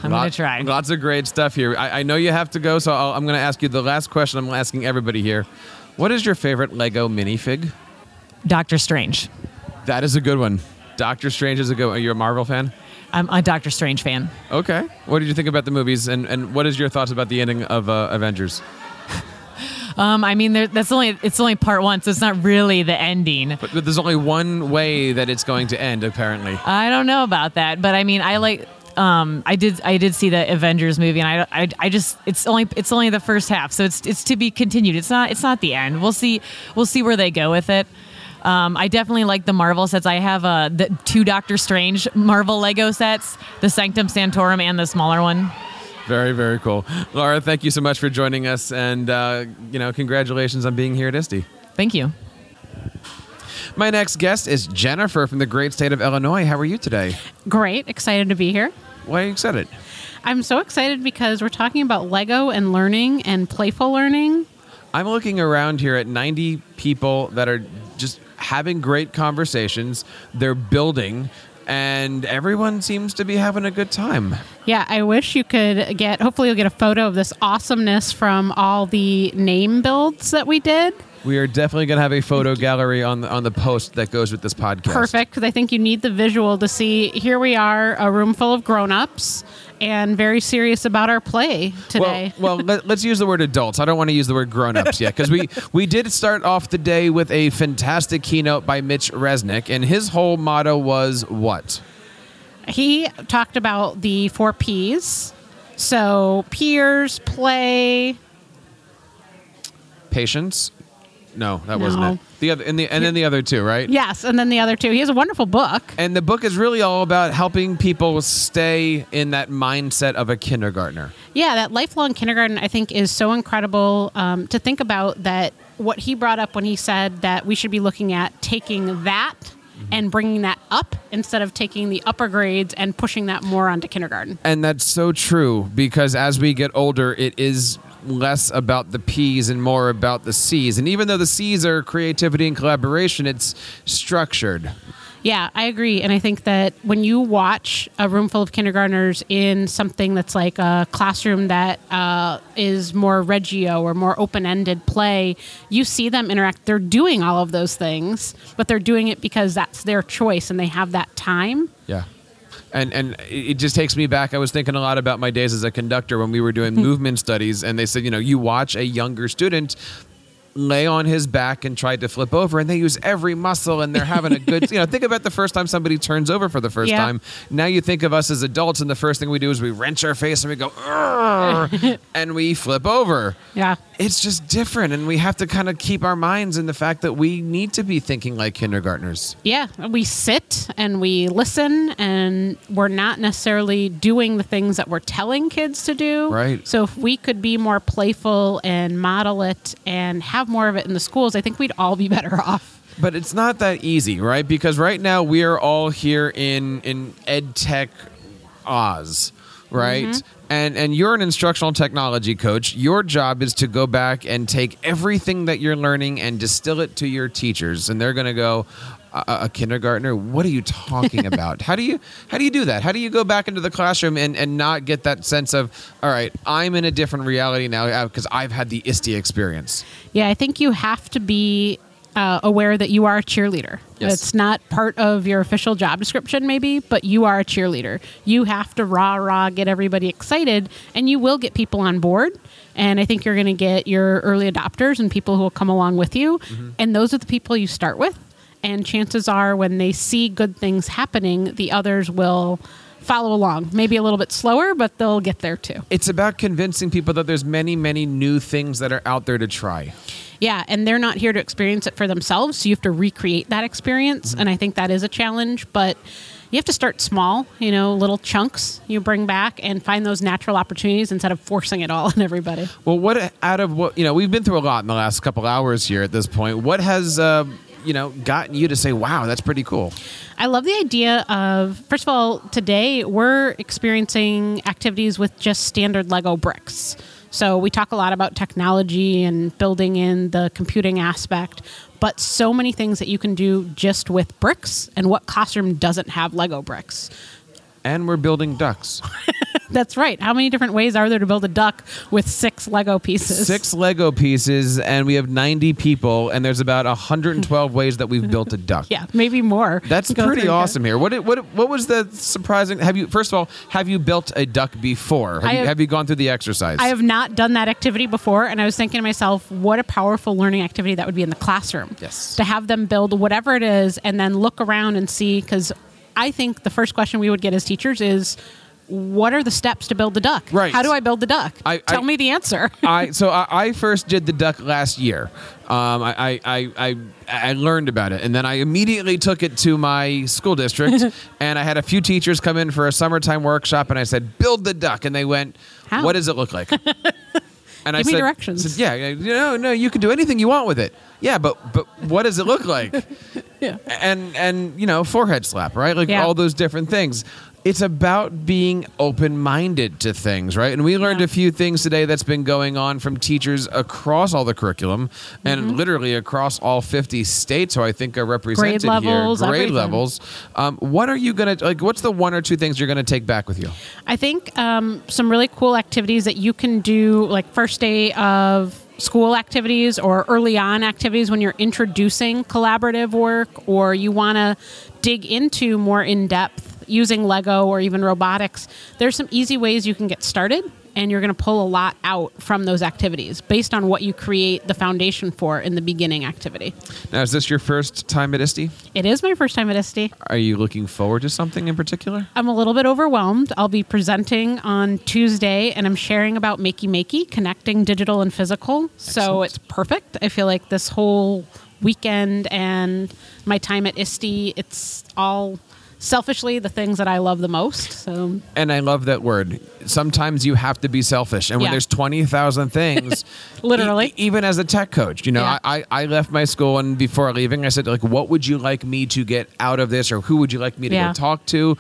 I'm gonna try. Lots of great stuff here. I, I know you have to go, so I'll, I'm going to ask you the last question I'm asking everybody here. What is your favorite Lego minifig? Doctor Strange. That is a good one. Doctor Strange is a good one. Are you a Marvel fan? I'm a Doctor Strange fan. Okay. What did you think about the movies, and, and what is your thoughts about the ending of uh, Avengers? Um, I mean, there, that's only it's only part one, so it's not really the ending. But, but there's only one way that it's going to end, apparently. I don't know about that, but I mean, I like. Um, I did. I did see the Avengers movie, and I, I, I just. It's only. It's only the first half, so it's. It's to be continued. It's not. It's not the end. We'll see. We'll see where they go with it. Um, I definitely like the Marvel sets. I have uh, the two Doctor Strange Marvel Lego sets, the Sanctum Sanctorum and the smaller one. Very, very cool. Laura, thank you so much for joining us, and uh, you know, congratulations on being here at ISTE. Thank you. My next guest is Jennifer from the great state of Illinois. How are you today? Great. Excited to be here. Why are you excited? I'm so excited because we're talking about Lego and learning and playful learning. I'm looking around here at 90 people that are just having great conversations. They're building, and everyone seems to be having a good time. Yeah, I wish you could get, hopefully, you'll get a photo of this awesomeness from all the name builds that we did. We are definitely going to have a photo gallery on the, on the post that goes with this podcast. Perfect, because I think you need the visual to see here we are, a room full of grown ups, and very serious about our play today. Well, well let, us use the word adults. I don't want to use the word grown-ups yet because we we did start off the day with a fantastic keynote by Mitch Resnick, and his whole motto was what? he talked about the four P's. So, peers, play, Patience. No, that No. wasn't it. The other and the and then the other two, right? yes, and then the other two. He has a wonderful book. And the book is really all about helping people stay in that mindset of a kindergartner. Yeah, that lifelong kindergarten, I think, is so incredible um, to think about that what he brought up when he said that we should be looking at taking that and bringing that up instead of taking the upper grades and pushing that more onto kindergarten. And that's so true because as we get older, it is less about the P's and more about the C's. And even though the C's are creativity and collaboration, it's structured. Yeah, I agree. And I think that when you watch a room full of kindergartners in something that's like a classroom that uh, is more Reggio or more open ended play, you see them interact. They're doing all of those things, but they're doing it because that's their choice and they have that time. Yeah. And and it just takes me back. I was thinking a lot about my days as a conductor when we were doing hmm. movement studies, and they said, you know, you watch a younger student, lay on his back and tried to flip over and they use every muscle and they're having a good you know think about the first time somebody turns over for the first Yeah. time now you think of us as adults and the first thing we do is we wrench our face and we go and we flip over Yeah. it's just different and we have to kind of keep our minds in the fact that we need to be thinking like kindergartners Yeah, we sit and we listen, and we're not necessarily doing the things that we're telling kids to do. Right. So, if we could be more playful and model it and have more of it in the schools, I think we'd all be better off. But it's not that easy, right? Because right now we are all here in in ed tech Oz, right? Mm-hmm. And and you're an instructional technology coach. Your job is to go back and take everything that you're learning and distill it to your teachers, and they're going to go. A, a kindergartner what are you talking about how do you how do you do that how do you go back into the classroom and, and not get that sense of all right i'm in a different reality now because i've had the ISTE experience Yeah, I think you have to be uh, aware that you are a cheerleader. Yes. It's not part of your official job description, maybe, but you are a cheerleader. You have to rah rah get everybody excited, and you will get people on board. And I think you're going to get your early adopters and people who will come along with you. And those are the people you start with. And chances are, when they see good things happening, the others will follow along. Maybe a little bit slower, but they'll get there too. it's about convincing people that there's many many new things that are out there to try Yeah, and they're not here to experience it for themselves, so you have to recreate that experience, and I think that is a challenge, but you have to start small, you know, little chunks you bring back and find those natural opportunities instead of forcing it all on everybody. Well, what out of what you know, we've been through a lot in the last couple hours here at this point. What has uh, you know gotten you to say, "Wow, that's pretty cool"? I love the idea of, first of all, today we're experiencing activities with just standard Lego bricks. So we talk a lot about technology and building in the computing aspect, but so many things that you can do just with bricks. And what classroom doesn't have Lego bricks? And we're building ducks. That's right. How many different ways are there to build a duck with six Lego pieces? Six Lego pieces, and we have 90 people, and there's about 112 ways that we've built a duck. Yeah, maybe more. That's Go pretty through and go. awesome here. What what what was the surprising? Have you first of all have you built a duck before? Have, I you, have- have you gone through the exercise? I have not done that activity before, and I was thinking to myself, what a powerful learning activity that would be in the classroom. Yes. To have them build whatever it is and then look around and see, because I think the first question we would get as teachers is, what are the steps to build the duck? Right. How do I build the duck? I- Tell I- me the answer. I so I, I first did the duck last year. Um, I, I, I I learned about it, and then I immediately took it to my school district, and I had a few teachers come in for a summertime workshop, and I said, "Build the duck," and they went, How? "What does it look like?" And I me said, directions. said, yeah, yeah, no, no, you can do anything you want with it. Yeah, but but what does it look like? Yeah. And and you know, forehead slap, right? Like Yeah. all those different things. It's about being open-minded to things, right? And we learned Yeah. a few things today that's been going on from teachers across all the curriculum and Mm-hmm. literally across all 50 states who I think are represented levels, here. Grade everything. levels. Um, what are you gonna like? What's the one or two things you're gonna take back with you? I think um, some really cool activities that you can do, like first day of school activities or early on activities when you're introducing collaborative work or you want to dig into more in depth using Lego or even robotics. There's some easy ways you can get started. And you're going to pull a lot out from those activities based on what you create the foundation for in the beginning activity. Now, is this your first time at ISTE? It is my first time at ISTE. Are you looking forward to something in particular? I'm a little bit overwhelmed. I'll be presenting on Tuesday and I'm sharing about Makey Makey, connecting digital and physical. So it's perfect. I feel like this whole weekend and my time at ISTE, it's all selfishly the things that I love the most. So And I love that word. Sometimes you have to be selfish. And when Yeah. there's 20,000 things, Literally. e- even as a tech coach, you know, Yeah. I, I left my school and before leaving, I said, like, what would you like me to get out of this or who would you like me to Yeah. go talk to?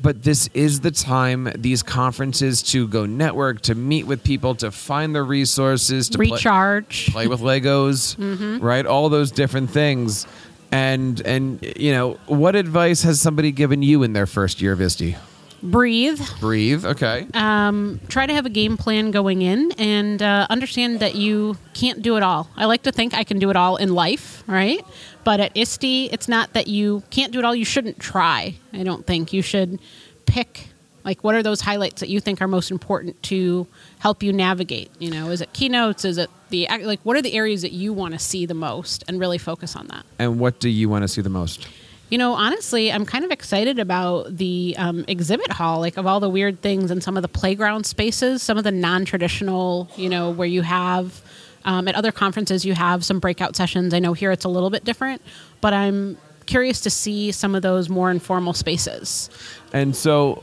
But this is the time, these conferences, to go network, to meet with people, to find the resources, to play- recharge. play with Legos, Mm-hmm. right? All those different things. And and you know, what advice has somebody given you in their first year of ISTE? Breathe. Breathe. Okay. um, try to have a game plan going in and uh, understand that you can't do it all. I like to think I can do it all in life, right? But at ISTE, it's not that you can't do it all. You shouldn't try. I don't think you should pick like what are those highlights that you think are most important to help you navigate. You know, is it keynotes? Is it the like what are the areas that you want to see the most and really focus on that. And what do you want to see the most? You know, honestly, I'm kind of excited about the um, exhibit hall, like of all the weird things and some of the playground spaces, some of the non-traditional, you know, where you have um, at other conferences you have some breakout sessions. I know here it's a little bit different, but I'm curious to see some of those more informal spaces. And so,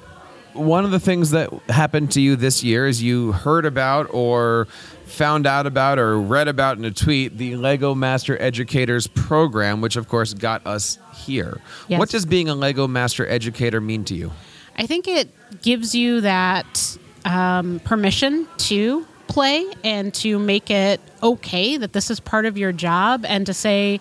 one of the things that happened to you this year is you heard about or found out about or read about in a tweet the Lego Master Educators program, which of course got us here. Yes. What does being a Lego Master Educator mean to you? I think it gives you that um, permission to play and to make it okay that this is part of your job and to say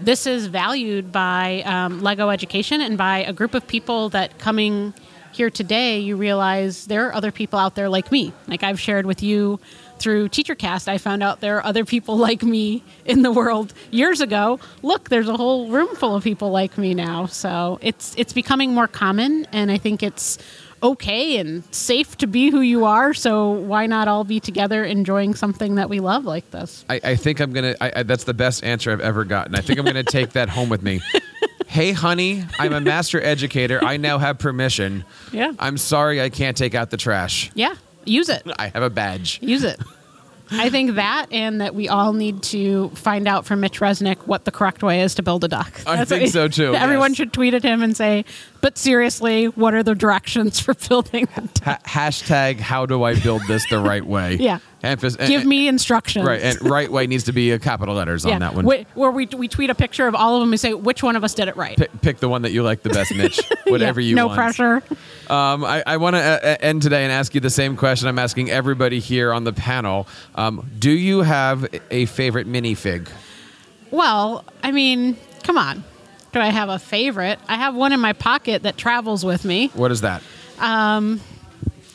this is valued by um, Lego Education and by a group of people that coming here today, you realize there are other people out there like me. Like I've shared with you through TeacherCast, I found out there are other people like me in the world years ago. Look, there's a whole room full of people like me now. So it's it's becoming more common, and I think it's okay and safe to be who you are. So why not all be together enjoying something that we love like this? I, I think I'm gonna. I, I, that's the best answer I've ever gotten. I think I'm gonna take that home with me. Hey, honey, I'm a master educator. I now have permission. Yeah. I'm sorry I can't take out the trash. Yeah, use it. I have a badge. Use it. I think that, and that we all need to find out from Mitch Resnick what the correct way is to build a duck. I That's think what- so, too, Everyone yes. should tweet at him and say, "But seriously, what are the directions for building? Ha- hashtag How do I build this the right way? Yeah. Emphasis. Give me instructions. Right, and right way needs to be a capital letters on that one. Wh- Where we, we tweet a picture of all of them and say which one of us did it right. Pick, pick the one that you like the best, Mitch. Whatever Yeah, you no want. No pressure. Um, I, I want to uh, end today and ask you the same question I'm asking everybody here on the panel. Um, do you have a favorite minifig? Well, I mean, come on. Do I have a favorite? I have one in my pocket that travels with me. What is that? Um,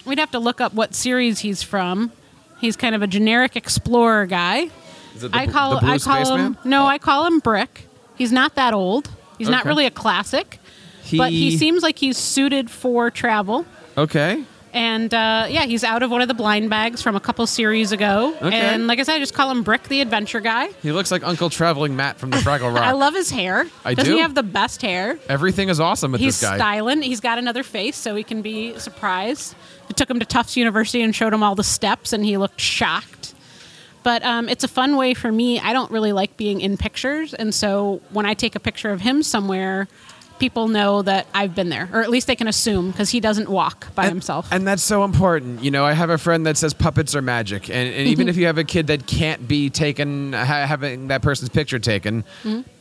we'd have to look up what series he's from. He's kind of a generic explorer guy. Is it the, I call the I call him no, oh. I call him Brick. He's not that old. He's not really a classic, but he He- seems like he's suited for travel. Okay. And uh, yeah, he's out of one of the blind bags from a couple series ago. Okay. And like I said, I just call him Brick the Adventure Guy. He looks like Uncle Traveling Matt from the Fraggle Rock. I love his hair. I Doesn't do. he have the best hair? Everything is awesome with He's this guy. styling. He's got another face, so he can be surprised. I took him to Tufts University and showed him all the steps, and he looked shocked. But um, it's a fun way for me. I don't really like being in pictures, and so when I take a picture of him somewhere, people know that I've been there, or at least they can assume because he doesn't walk by and, himself. And that's so important. You know, I have a friend that says puppets are magic. And, and even if you have a kid that can't be taken, ha- having that person's picture taken,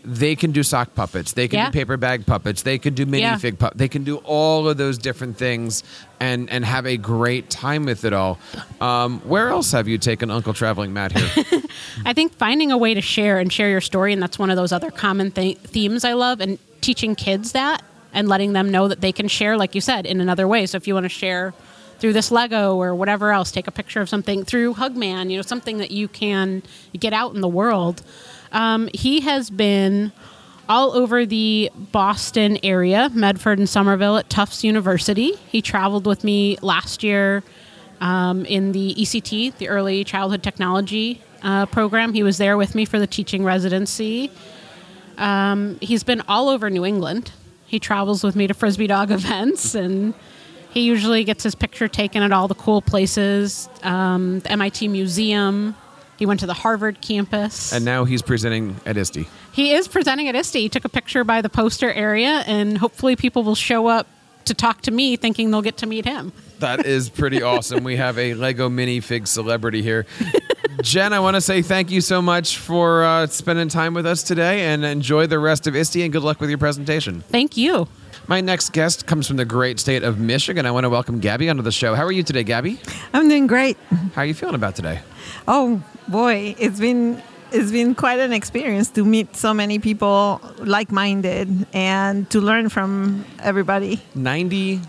they can do sock puppets. They can Yeah. do paper bag puppets. They can do Yeah. minifig puppets. They can do all of those different things and, and have a great time with it all. Um, where else have you taken Uncle Traveling Matt here? I think finding a way to share and share your story, and that's one of those other common th- themes I love, and teaching kids that and letting them know that they can share, like you said, in another way. So if you want to share through this Lego or whatever else, take a picture of something through Hugman, you know, something that you can get out in the world. Um, he has been all over the Boston area, Medford and Somerville at Tufts University. He traveled with me last year um, in the ECT, the Early Childhood Technology uh, program. He was there with me for the teaching residency. Um, he's been all over New England. He travels with me to frisbee dog events, and he usually gets his picture taken at all the cool places. Um, the MIT Museum. He went to the Harvard campus. and now he's presenting at ISTE. He is presenting at ISTE. He took a picture by the poster area, and hopefully, people will show up to talk to me, thinking they'll get to meet him. That is pretty awesome. We have a Lego minifig celebrity here. Jen, I want to say thank you so much for uh, spending time with us today and enjoy the rest of ISTE and good luck with your presentation. Thank you. My next guest comes from the great state of Michigan. I want to welcome Gabby onto the show. How are you today, Gabby? I'm doing great. How are you feeling about today? Oh boy, it's been it's been quite an experience to meet so many people like-minded and to learn from everybody. 90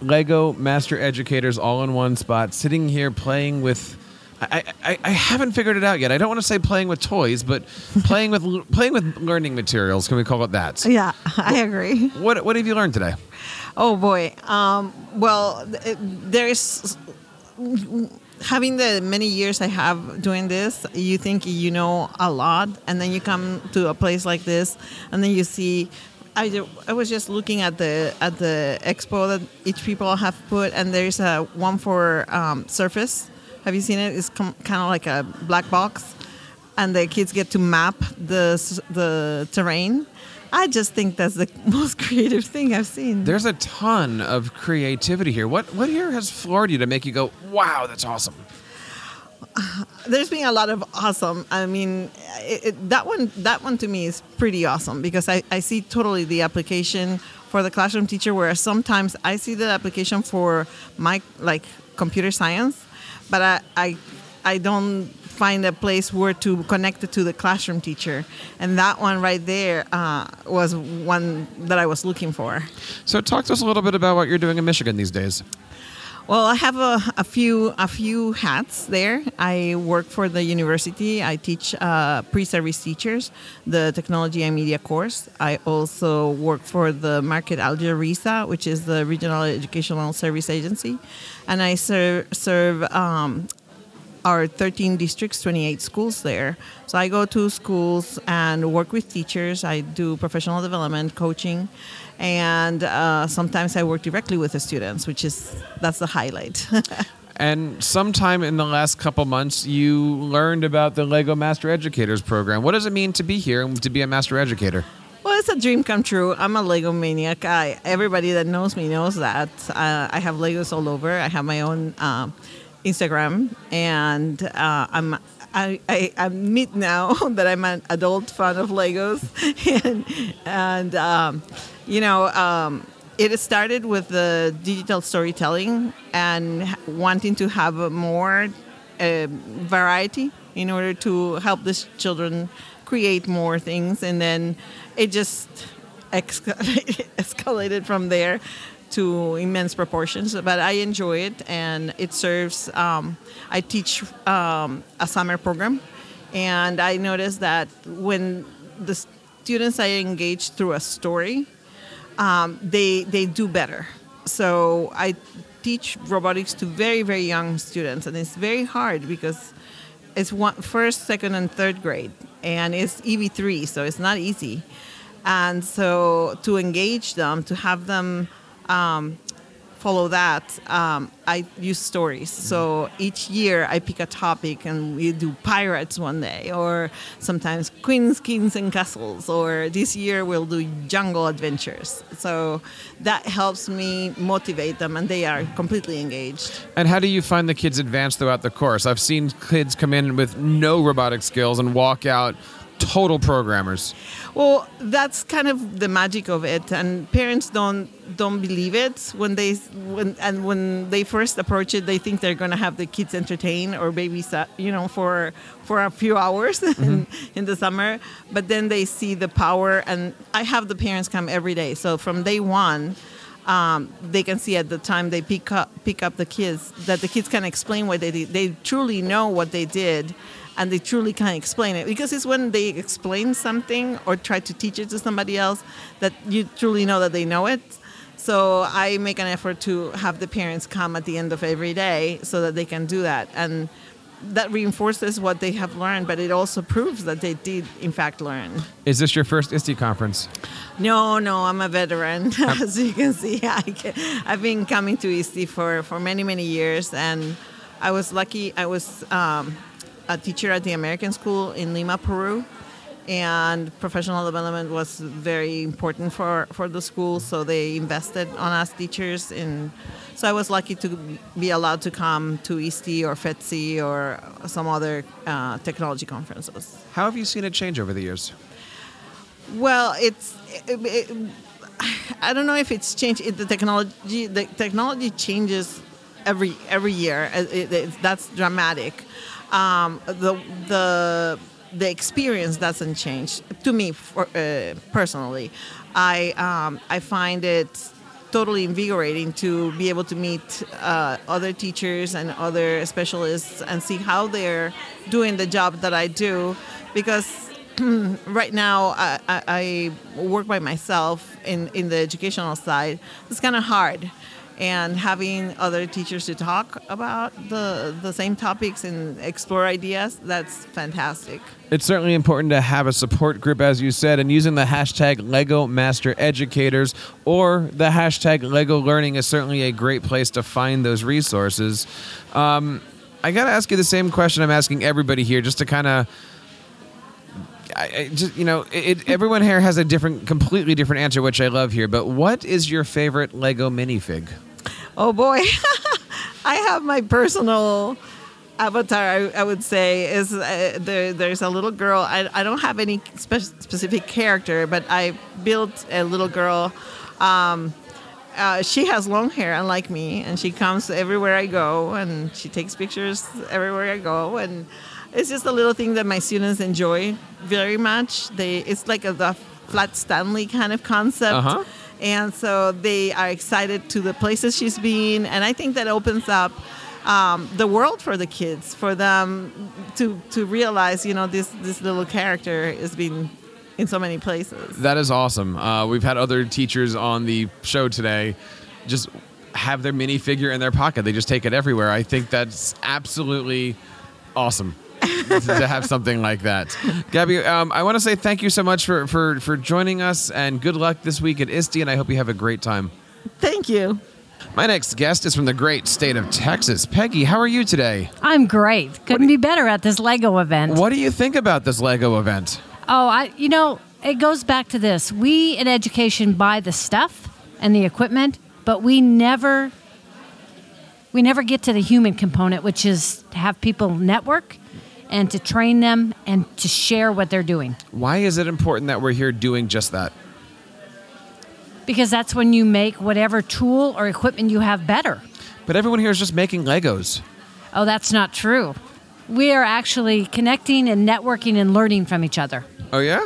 Lego master educators all in one spot, sitting here playing with. I, I, I haven't figured it out yet. I don't want to say playing with toys, but playing with playing with learning materials. Can we call it that? Yeah, I agree. What what have you learned today? Oh boy. Um, well, there is having the many years I have doing this, you think you know a lot, and then you come to a place like this, and then you see. I, I was just looking at the at the expo that each people have put, and there's a one for um, surface. Have you seen it? It's com- kind of like a black box, and the kids get to map the the terrain. I just think that's the most creative thing I've seen. There's a ton of creativity here. What what here has floored you to make you go, wow, that's awesome? there's been a lot of awesome. I mean, it, it, that one that one to me is pretty awesome because I, I see totally the application for the classroom teacher. Whereas sometimes I see the application for my like computer science, but I I, I don't find a place where to connect it to the classroom teacher. And that one right there uh, was one that I was looking for. So talk to us a little bit about what you're doing in Michigan these days. Well, I have a, a few a few hats there. I work for the university. I teach uh, pre-service teachers the technology and media course. I also work for the Marquette Alger RESA, which is the Regional Educational Service Agency, and I serve serve um, our 13 districts, 28 schools there. So I go to schools and work with teachers. I do professional development, coaching, and uh, sometimes I work directly with the students, which is that's the highlight. And sometime in the last couple months, you learned about the Lego Master Educators program. What does it mean to be here and to be a Master Educator? Well, it's a dream come true. I'm a Lego maniac. I, everybody that knows me knows that. Uh, I have Legos all over. I have my own uh, Instagram, and uh, I'm I, I admit now that I'm an adult fan of Legos, and, and um, you know. Um, it started with the digital storytelling and wanting to have more uh, variety in order to help these children create more things and then it just escalated from there to immense proportions but i enjoy it and it serves um, i teach um, a summer program and i noticed that when the students i engage through a story um, they they do better. So I teach robotics to very very young students, and it's very hard because it's one, first, second, and third grade, and it's EV3, so it's not easy. And so to engage them, to have them um, follow that, um, I use stories. So each year I pick a topic and we do pirates one day, or sometimes queens, kings, and castles, or this year we'll do jungle adventures. So that helps me motivate them, and they are completely engaged. And how do you find the kids advance throughout the course? I've seen kids come in with no robotic skills and walk out total programmers. Well, that's kind of the magic of it, and parents don't don't believe it when they when and when they first approach it, they think they're going to have the kids entertain or babysat, you know, for for a few hours in, in the summer. But then they see the power, and I have the parents come every day. So from day one. Um, they can see at the time they pick up pick up the kids that the kids can explain what they did. They truly know what they did, and they truly can't explain it because it's when they explain something or try to teach it to somebody else that you truly know that they know it. So I make an effort to have the parents come at the end of every day so that they can do that and that reinforces what they have learned, but it also proves that they did, in fact, learn. Is this your first ISTE conference? No, no, I'm a veteran. As you can see, I can, I've been coming to ISTE for, for many, many years, and I was lucky. I was um, a teacher at the American School in Lima, Peru, and professional development was very important for, for the school, so they invested on us teachers. And so I was lucky to be allowed to come to ISTE or FETSI or some other uh, technology conferences. How have you seen it change over the years? Well, it's. It, it, I don't know if it's changed. It, the technology, the technology changes every every year. That's dramatic. Um, the the the experience doesn't change to me for, uh, personally. I um, I find it totally invigorating to be able to meet uh, other teachers and other specialists and see how they're doing the job that I do because right now I, I, work by myself in, in the educational side. It's kind of hard. And having other teachers to talk about the the same topics and explore ideas that's fantastic It's certainly important to have a support group, as you said, and using the hashtag Lego Master Educators or the hashtag Lego Learning is certainly a great place to find those resources. Um, I got to ask you the same question I'm asking everybody here, just to kind of. I, I just you know, it, everyone here has a different, completely different answer, which I love here. But what is your favorite Lego minifig? Oh boy, I have my personal avatar. I, I would say is uh, there, there's a little girl. I, I don't have any spe- specific character, but I built a little girl. Um, uh, she has long hair, unlike me, and she comes everywhere I go, and she takes pictures everywhere I go, and it's just a little thing that my students enjoy very much. They it's like a the flat Stanley kind of concept. Uh-huh. And so they are excited to the places she's been, and I think that opens up um, the world for the kids, for them to to realize, you know, this this little character has been in so many places. That is awesome. Uh, we've had other teachers on the show today just have their minifigure in their pocket. They just take it everywhere. I think that's absolutely awesome to have something like that. Gabby, um, I want to say thank you so much for, for, for joining us and good luck this week at ISTE, and I hope you have a great time. Thank you. My next guest is from the great state of Texas. Peggy, how are you today? I'm great. Couldn't be better at this Lego event. What do you think about this Lego event? Oh, I you know, it goes back to this. We in education buy the stuff and the equipment, but we never we never get to the human component, which is to have people network and to train them and to share what they're doing. Why is it important that we're here doing just that? Because that's when you make whatever tool or equipment you have better. But everyone here is just making Legos. Oh, that's not true. We are actually connecting and networking and learning from each other. Oh, yeah?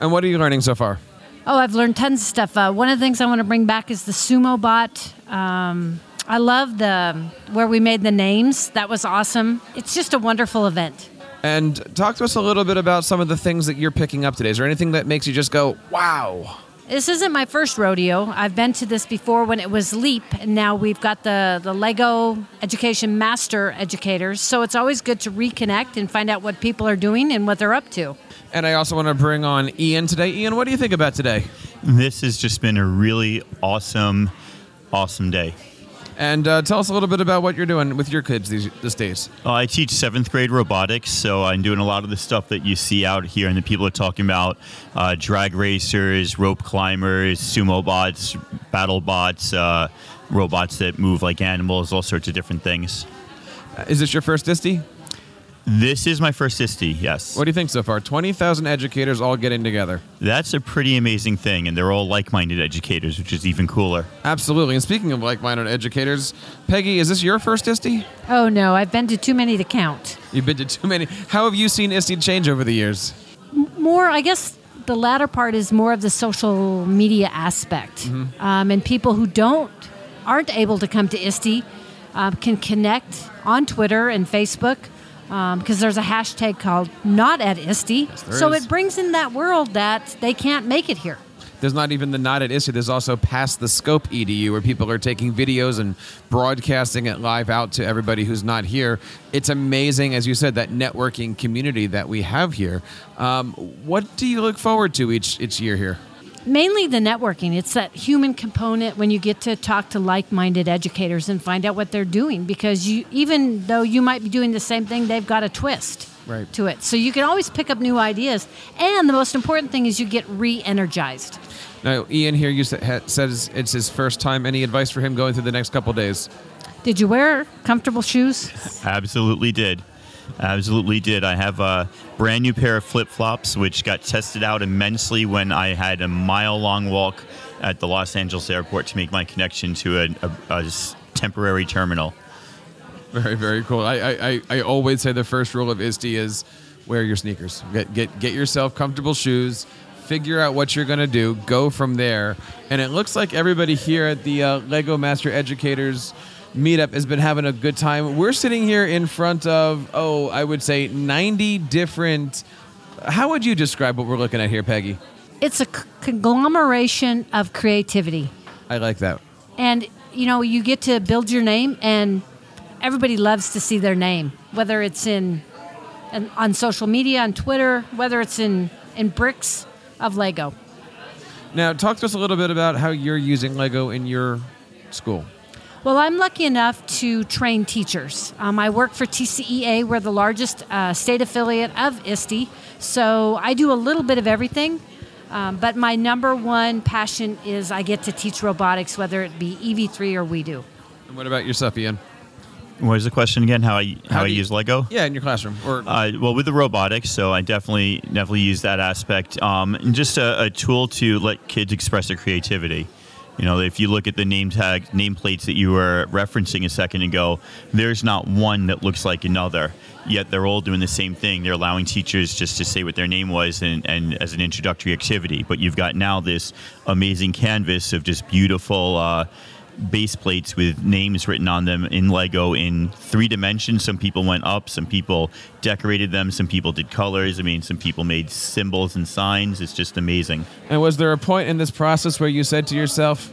And what are you learning so far? Oh, I've learned tons of stuff. Uh, one of the things I want to bring back is the sumo bot. Um, I love the where we made the names. That was awesome. It's just a wonderful event. And talk to us a little bit about some of the things that you're picking up today. Is there anything that makes you just go, wow? This isn't my first rodeo. I've been to this before when it was Leap, and now we've got the, the Lego Education Master Educators. So it's always good to reconnect and find out what people are doing and what they're up to. And I also want to bring on Ian today. Ian, what do you think about today? This has just been a really awesome, awesome day. And uh, tell us a little bit about what you're doing with your kids these, these days. Uh, I teach seventh grade robotics, so I'm doing a lot of the stuff that you see out here, and the people are talking about uh, drag racers, rope climbers, sumo bots, battle bots, uh, robots that move like animals, all sorts of different things. Is this your first ISTE? This is my first ISTE, yes. What do you think so far? 20,000 educators all getting together. That's a pretty amazing thing, and they're all like minded educators, which is even cooler. Absolutely. And speaking of like minded educators, Peggy, is this your first ISTE? Oh, no, I've been to too many to count. You've been to too many. How have you seen ISTE change over the years? More, I guess the latter part is more of the social media aspect. Um, and people who don't, aren't able to come to ISTE uh, can connect on Twitter and Facebook because there's a hashtag called not at ISTE. there so is. it brings in that world that they can't make it here. There's not even the not at ISTE. There's also Periscope EDU where people are taking videos and broadcasting it live out to everybody who's not here. It's amazing, as you said, that networking community that we have here. Um, what do you look forward to each each year here? Mainly the networking. It's that human component when you get to talk to like-minded educators and find out what they're doing because you even though you might be doing the same thing, they've got a twist Right. to it. So you can always pick up new ideas. And the most important thing is you get re-energized. Now, Ian here you says it's his first time. Any advice for him going through the next couple days? Did you wear comfortable shoes? Absolutely did. Absolutely did. I have a brand new pair of flip flops, which got tested out immensely when I had a mile long walk at the Los Angeles airport to make my connection to a temporary terminal. Very, very cool. I, I, I, I always say the first rule of ISTE is wear your sneakers. Get, get, get yourself comfortable shoes. Figure out what you're going to do. Go from there. And it looks like everybody here at the uh, Lego Master Educators meetup has been having a good time. We're sitting here in front of, oh, I would say 90 different. How would you describe what we're looking at here, Peggy? It's a c- conglomeration of creativity. I like that. And you know, you get to build your name, and everybody loves to see their name, whether it's in, in on social media, on Twitter, whether it's in in bricks of Lego. Now, talk to us a little bit about how you're using Lego in your school. Well, I'm lucky enough to train teachers. Um, I work for TCEA. We're the largest uh, state affiliate of ISTE. So I do a little bit of everything. Um, but my number one passion is I get to teach robotics, whether it be EV3 or WeDo. And what about yourself, Ian? What is the question again? How I how, How I you- use Lego? Yeah, in your classroom. Or Uh, well, with the robotics, so I definitely definitely use that aspect, um, and just a, a tool to let kids express their creativity. You know, if you look at the name tag nameplates that you were referencing a second ago, there's not one that looks like another. Yet they're all doing the same thing. They're allowing teachers just to say what their name was and, and as an introductory activity. But you've got now this amazing canvas of just beautiful. Uh, base plates with names written on them in Lego in three dimensions. Some people went up, some people decorated them, some people did colors. I mean, some people made symbols and signs. It's just amazing. And was there a point in this process where you said to yourself,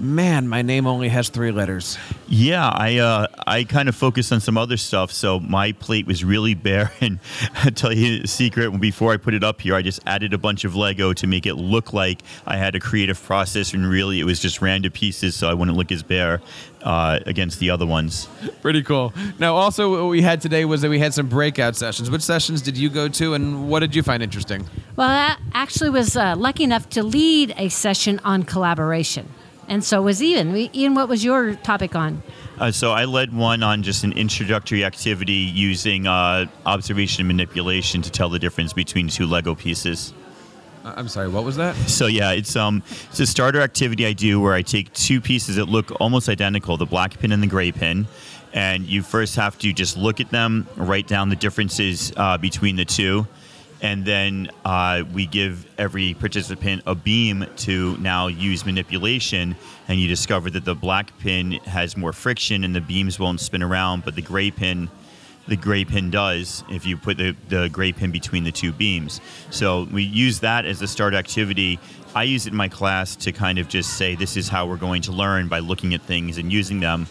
"Man, my name only has three letters"? Yeah, I uh, I kind of focused on some other stuff, so my plate was really bare. And I'll tell you a secret: before I put it up here, I just added a bunch of Lego to make it look like I had a creative process, and really it was just random pieces, so I wouldn't look as bare uh, against the other ones. Pretty cool. Now, also what we had today was that we had some breakout sessions. Which sessions did you go to, and what did you find interesting? Well, I actually was uh, lucky enough to lead a session on collaboration. And so was Ian. Ian, what was your topic on? Uh, so I led one on just an introductory activity using uh, observation and manipulation to tell the difference between two Lego pieces. Uh, I'm sorry, what was that? So yeah, it's um it's a starter activity I do where I take two pieces that look almost identical, the black pin and the gray pin, and you first have to just look at them, write down the differences uh, between the two, and then uh, we give every participant a beam to now use manipulation, and you discover that the black pin has more friction and the beams won't spin around, but the gray pin the gray pin does if you put the, the gray pin between the two beams. So we use that as a start activity. I use it in my class to kind of just say this is how we're going to learn by looking at things and using them.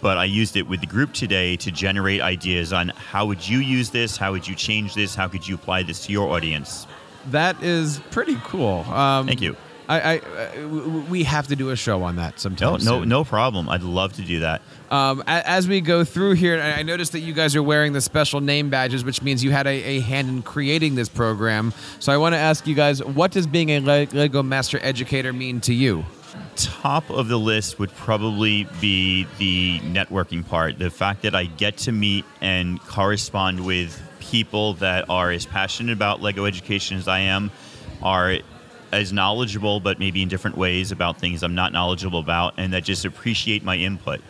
But I used it with the group today to generate ideas on how would you use this, how would you change this, how could you apply this to your audience. That is pretty cool. Um, Thank you. I, I we have to do a show on that No, sometime. no, soon. no problem. I'd love to do that. Um, as we go through here, I I noticed that you guys are wearing the special name badges, which means you had a, a hand in creating this program. So I want to ask you guys, what does being a Lego Master Educator mean to you? Top of the list would probably be the networking part. The fact that I get to meet and correspond with people that are as passionate about Lego education as I am, are as knowledgeable, but maybe in different ways about things I'm not knowledgeable about, and that just appreciate my input.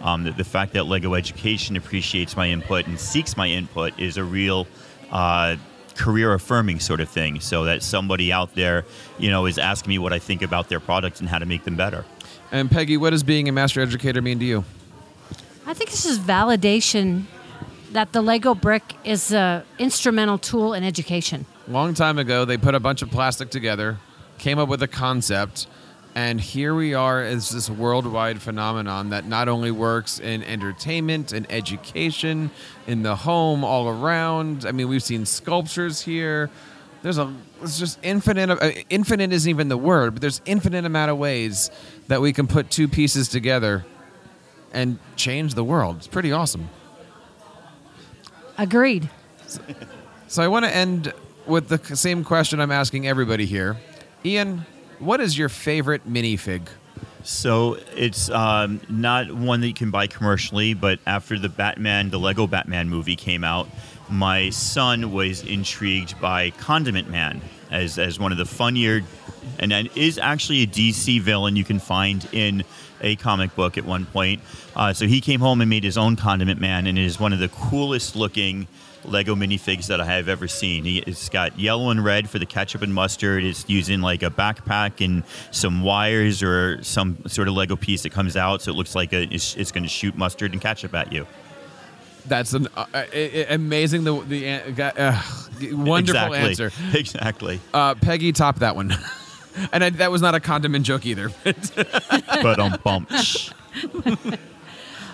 Um, the, the fact that Lego education appreciates my input and seeks my input is a real uh, career affirming sort of thing. So that somebody out there, you know, is asking me what I think about their product and how to make them better. And Peggy, what does being a Master Educator mean to you? I think this is validation that the Lego brick is an instrumental tool in education. Long time ago, they put a bunch of plastic together, came up with a concept, and here we are as this worldwide phenomenon that not only works in entertainment and education, in the home, all around. I mean, we've seen sculptures here. There's a it's just infinite. Uh, infinite isn't even the word, but there's infinite amount of ways that we can put two pieces together and change the world. It's pretty awesome. Agreed. So I want to end with the same question I'm asking everybody here. Ian, what is your favorite minifig? So it's um, not one that you can buy commercially, but after the Batman, the Lego Batman movie came out, my son was intrigued by Condiment Man as, as one of the funnier, and, is actually a DC villain you can find in a comic book at one point. Uh, so he came home and made his own Condiment Man, and it is one of the coolest looking Lego minifigs that I have ever seen. He, it's got yellow and red for the ketchup and mustard. It's using like a backpack and some wires or some sort of Lego piece that comes out, so it looks like a, it's, it's going to shoot mustard and ketchup at you. That's an uh, uh, amazing. The the uh, wonderful exactly. answer. Exactly. Uh, Peggy, top that one. and I, that was not a condiment joke either. but um, bump.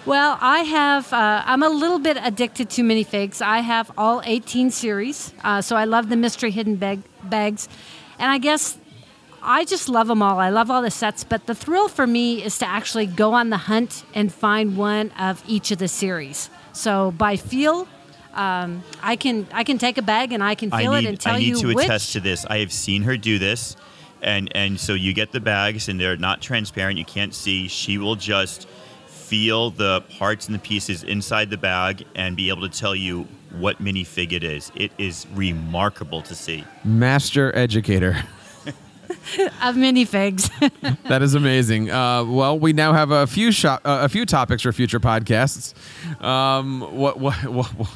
Well, I have. Uh, I'm a little bit addicted to minifigs. I have all 18 series, uh, so I love the mystery hidden bag, bags, and I guess I just love them all. I love all the sets, but the thrill for me is to actually go on the hunt and find one of each of the series. So by feel, um, I can I can take a bag and I can I feel need, it and tell you. I need you to which. attest to this. I have seen her do this, and and so you get the bags, and they're not transparent. You can't see. She will just feel the parts and the pieces inside the bag and be able to tell you what minifig it is. It is remarkable to see. Master educator. of minifigs. that is amazing. Uh, well, we now have a few shop, uh, a few topics for future podcasts. Um, what, what, what, what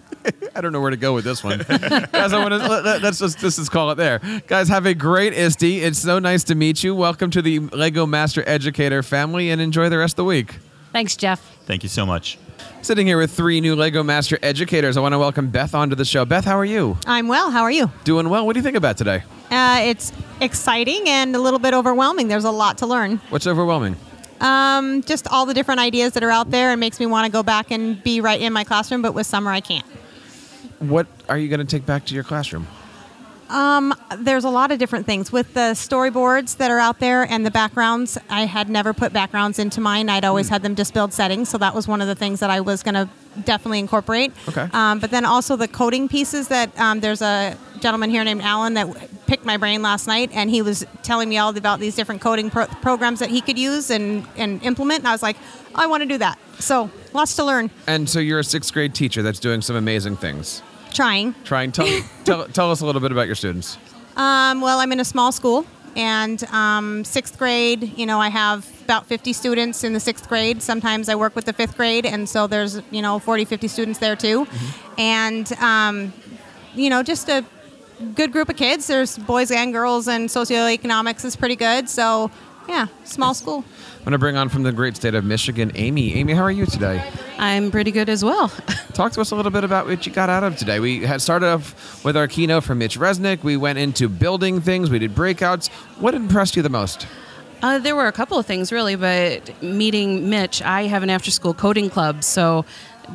I don't know where to go with this one, guys. I want to let, let's just let's just call it there, guys. Have a great ISTE. It's so nice to meet you. Welcome to the Lego Master Educator family, and enjoy the rest of the week. Thanks, Jeff. Thank you so much. Sitting here with three new Lego Master Educators, I want to welcome Beth onto the show. Beth, how are you? I'm well. How are you? Doing well. What do you think about today? Uh, it's exciting and a little bit overwhelming. There's a lot to learn. What's overwhelming? Um, just all the different ideas that are out there. It makes me want to go back and be right in my classroom, but with summer I can't. What are you going to take back to your classroom? Um, there's a lot of different things with the storyboards that are out there and the backgrounds. I had never put backgrounds into mine. I'd always had them just build settings, so that was one of the things that I was going to definitely incorporate. Okay. Um, but then also the coding pieces that um, there's a gentleman here named Alan that w- picked my brain last night, and he was telling me all about these different coding pro- programs that he could use and, and implement. And I was like, I want to do that. So lots to learn. And so you're a sixth grade teacher that's doing some amazing things. Trying. Trying. Tell, tell, tell us a little bit about your students. Um, well, I'm in a small school, and um, sixth grade, you know, I have about 50 students in the sixth grade. Sometimes I work with the fifth grade, and so there's, you know, 40, 50 students there too. And, um, you know, just a good group of kids. There's boys and girls, and socioeconomics is pretty good. So, yeah, small school. I'm going to bring on from the great state of Michigan, Amy. Amy, how are you today? I'm pretty good as well. Talk to us a little bit about what you got out of today. We had started off with our keynote from Mitch Resnick. We went into building things. We did breakouts. What impressed you the most? Uh, there were a couple of things really, but meeting Mitch, I have an after school coding club, so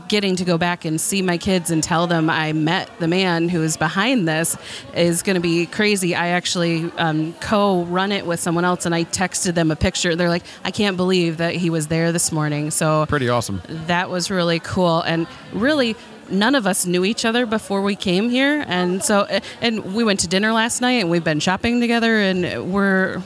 getting to go back and see my kids and tell them I met the man who is behind this is going to be crazy. I actually um, co run it with someone else and I texted them a picture. They're like, I can't believe that he was there this morning. So Pretty awesome. that was really cool and really none of us knew each other before we came here and so and we went to dinner last night and we've been shopping together and we're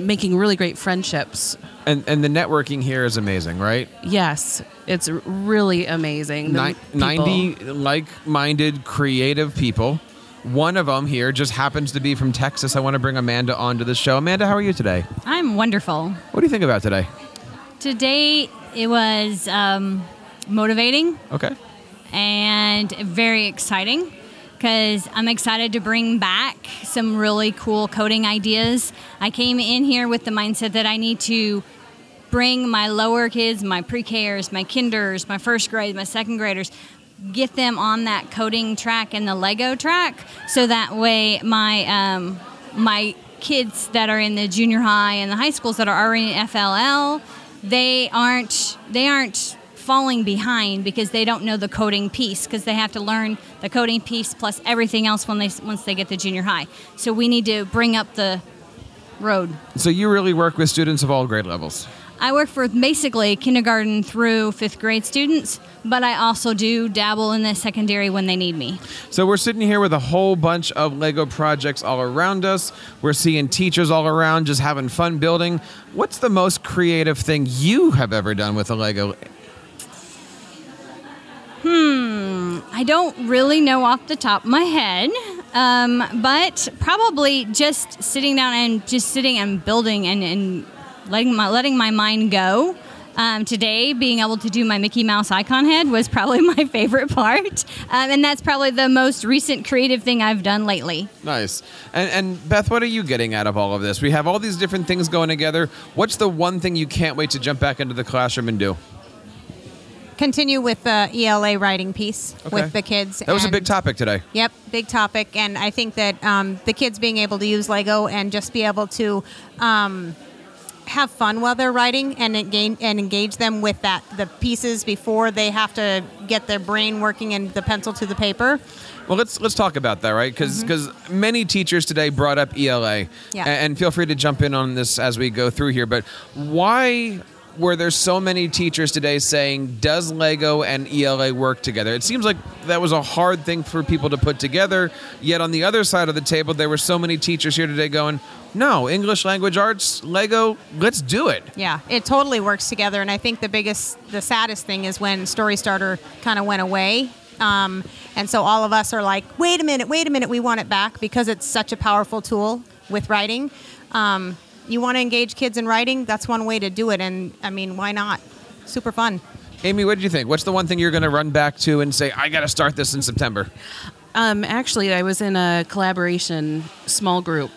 making really great friendships. And, and the networking here is amazing, right? yes it's really amazing. The Ni- people- 90 like-minded creative people. One of them here just happens to be from texas. I want to bring amanda onto the show. Amanda how are you today? I'm wonderful. what do you think about today? Today it was um, motivating. Okay. And very exciting because I'm excited to bring back some really cool coding ideas. I came in here with the mindset that I need to bring my lower kids, my pre-Kers, my kinders, my first grade, my second graders, get them on that coding track and the Lego track, so that way my um, my kids that are in the junior high and the high schools that are already in FLL, they aren't they aren't falling behind because they don't know the coding piece because they have to learn the coding piece plus everything else when they once they get to junior high. So we need to bring up the road. so you really work with students of all grade levels I work for basically kindergarten through fifth grade students, but I also do dabble in the secondary when they need me. So we're sitting here with a whole bunch of Lego projects all around us. We're seeing teachers all around just having fun building. What's the most creative thing you have ever done with a Lego? Hmm, I don't really know off the top of my head, um, but probably just sitting down and just sitting and building and, and letting my letting my mind go. Um, today, being able to do my Mickey Mouse icon head was probably my favorite part, um, and that's probably the most recent creative thing I've done lately. Nice. And, and Beth, what are you getting out of all of this? We have all these different things going together. What's the one thing you can't wait to jump back into the classroom and do? Continue with the ELA writing piece Okay. with the kids. That was a big topic today. Yep, big topic, and I think that um, the kids being able to use Lego and just be able to um, have fun while they're writing and engage, and engage them with that the pieces before they have to get their brain working and the pencil to the paper. Well, let's let's talk about that, right? Because because many teachers today brought up ELA, Yeah. And feel free to jump in on this as we go through here. But why were there's so many teachers today saying, "Does Lego and ELA work together?" It seems like that was a hard thing for people to put together. Yet on the other side of the table, there were so many teachers here today going, "No, English language arts, Lego, let's do it." Yeah, it totally works together. And I think the biggest, the saddest thing is when Story Starter kind of went away. Um, and so all of us are like, wait a minute, wait a minute, we want it back because it's such a powerful tool with writing. Um, you want to engage kids in writing? That's one way to do it. And I mean, why not? Super fun. Amy, what did you think? What's the one thing you're going to run back to and say, "I got to start this in September"? Um, actually, I was in a collaboration small group,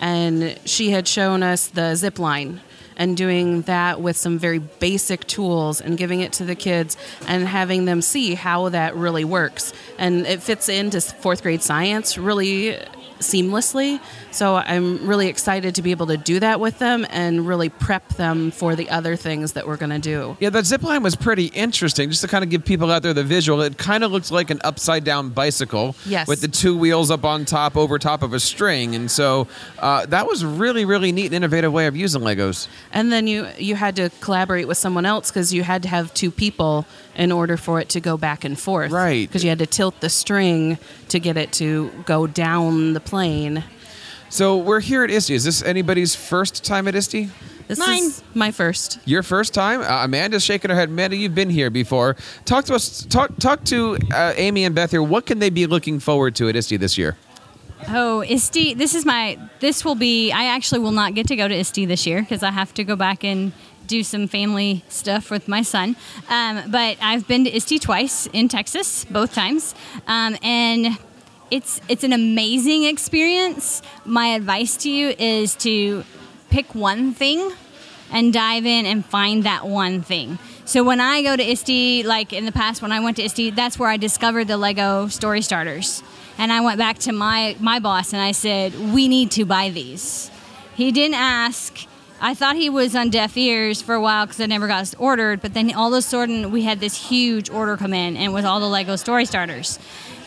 and she had shown us the zip line and doing that with some very basic tools and giving it to the kids and having them see how that really works. And it fits into fourth grade science really seamlessly. So I'm really excited to be able to do that with them and really prep them for the other things that we're going to do. Yeah, that zip line was pretty interesting. Just to kind of give people out there the visual, it kind of looks like an upside down bicycle Yes. with the two wheels up on top over top of a string. And so uh, that was really, really neat and innovative way of using Legos. And then you you had to collaborate with someone else because you had to have two people in order for it to go back and forth. Right. Because you had to tilt the string to get it to go down the plane. So we're here at ISTE. Is this anybody's first time at ISTE? This is my first. Your first time? Uh, Amanda's shaking her head. Amanda, you've been here before. Talk to us. Talk talk to uh, Amy and Beth here. What can they be looking forward to at ISTE this year? Oh, ISTE, this is my, this will be, I actually will not get to go to ISTE this year because I have to go back and do some family stuff with my son. Um, but I've been to ISTE twice in Texas, both times. Um, and it's, it's an amazing experience. My advice to you is to pick one thing and dive in and find that one thing. So when I go to ISTE, like in the past when I went to ISTE, that's where I discovered the Lego story starters. And I went back to my, my boss and I said, we need to buy these. He didn't ask. I thought he was on deaf ears for a while because I never got ordered. But then all of a sudden, we had this huge order come in, and with all the Lego story starters.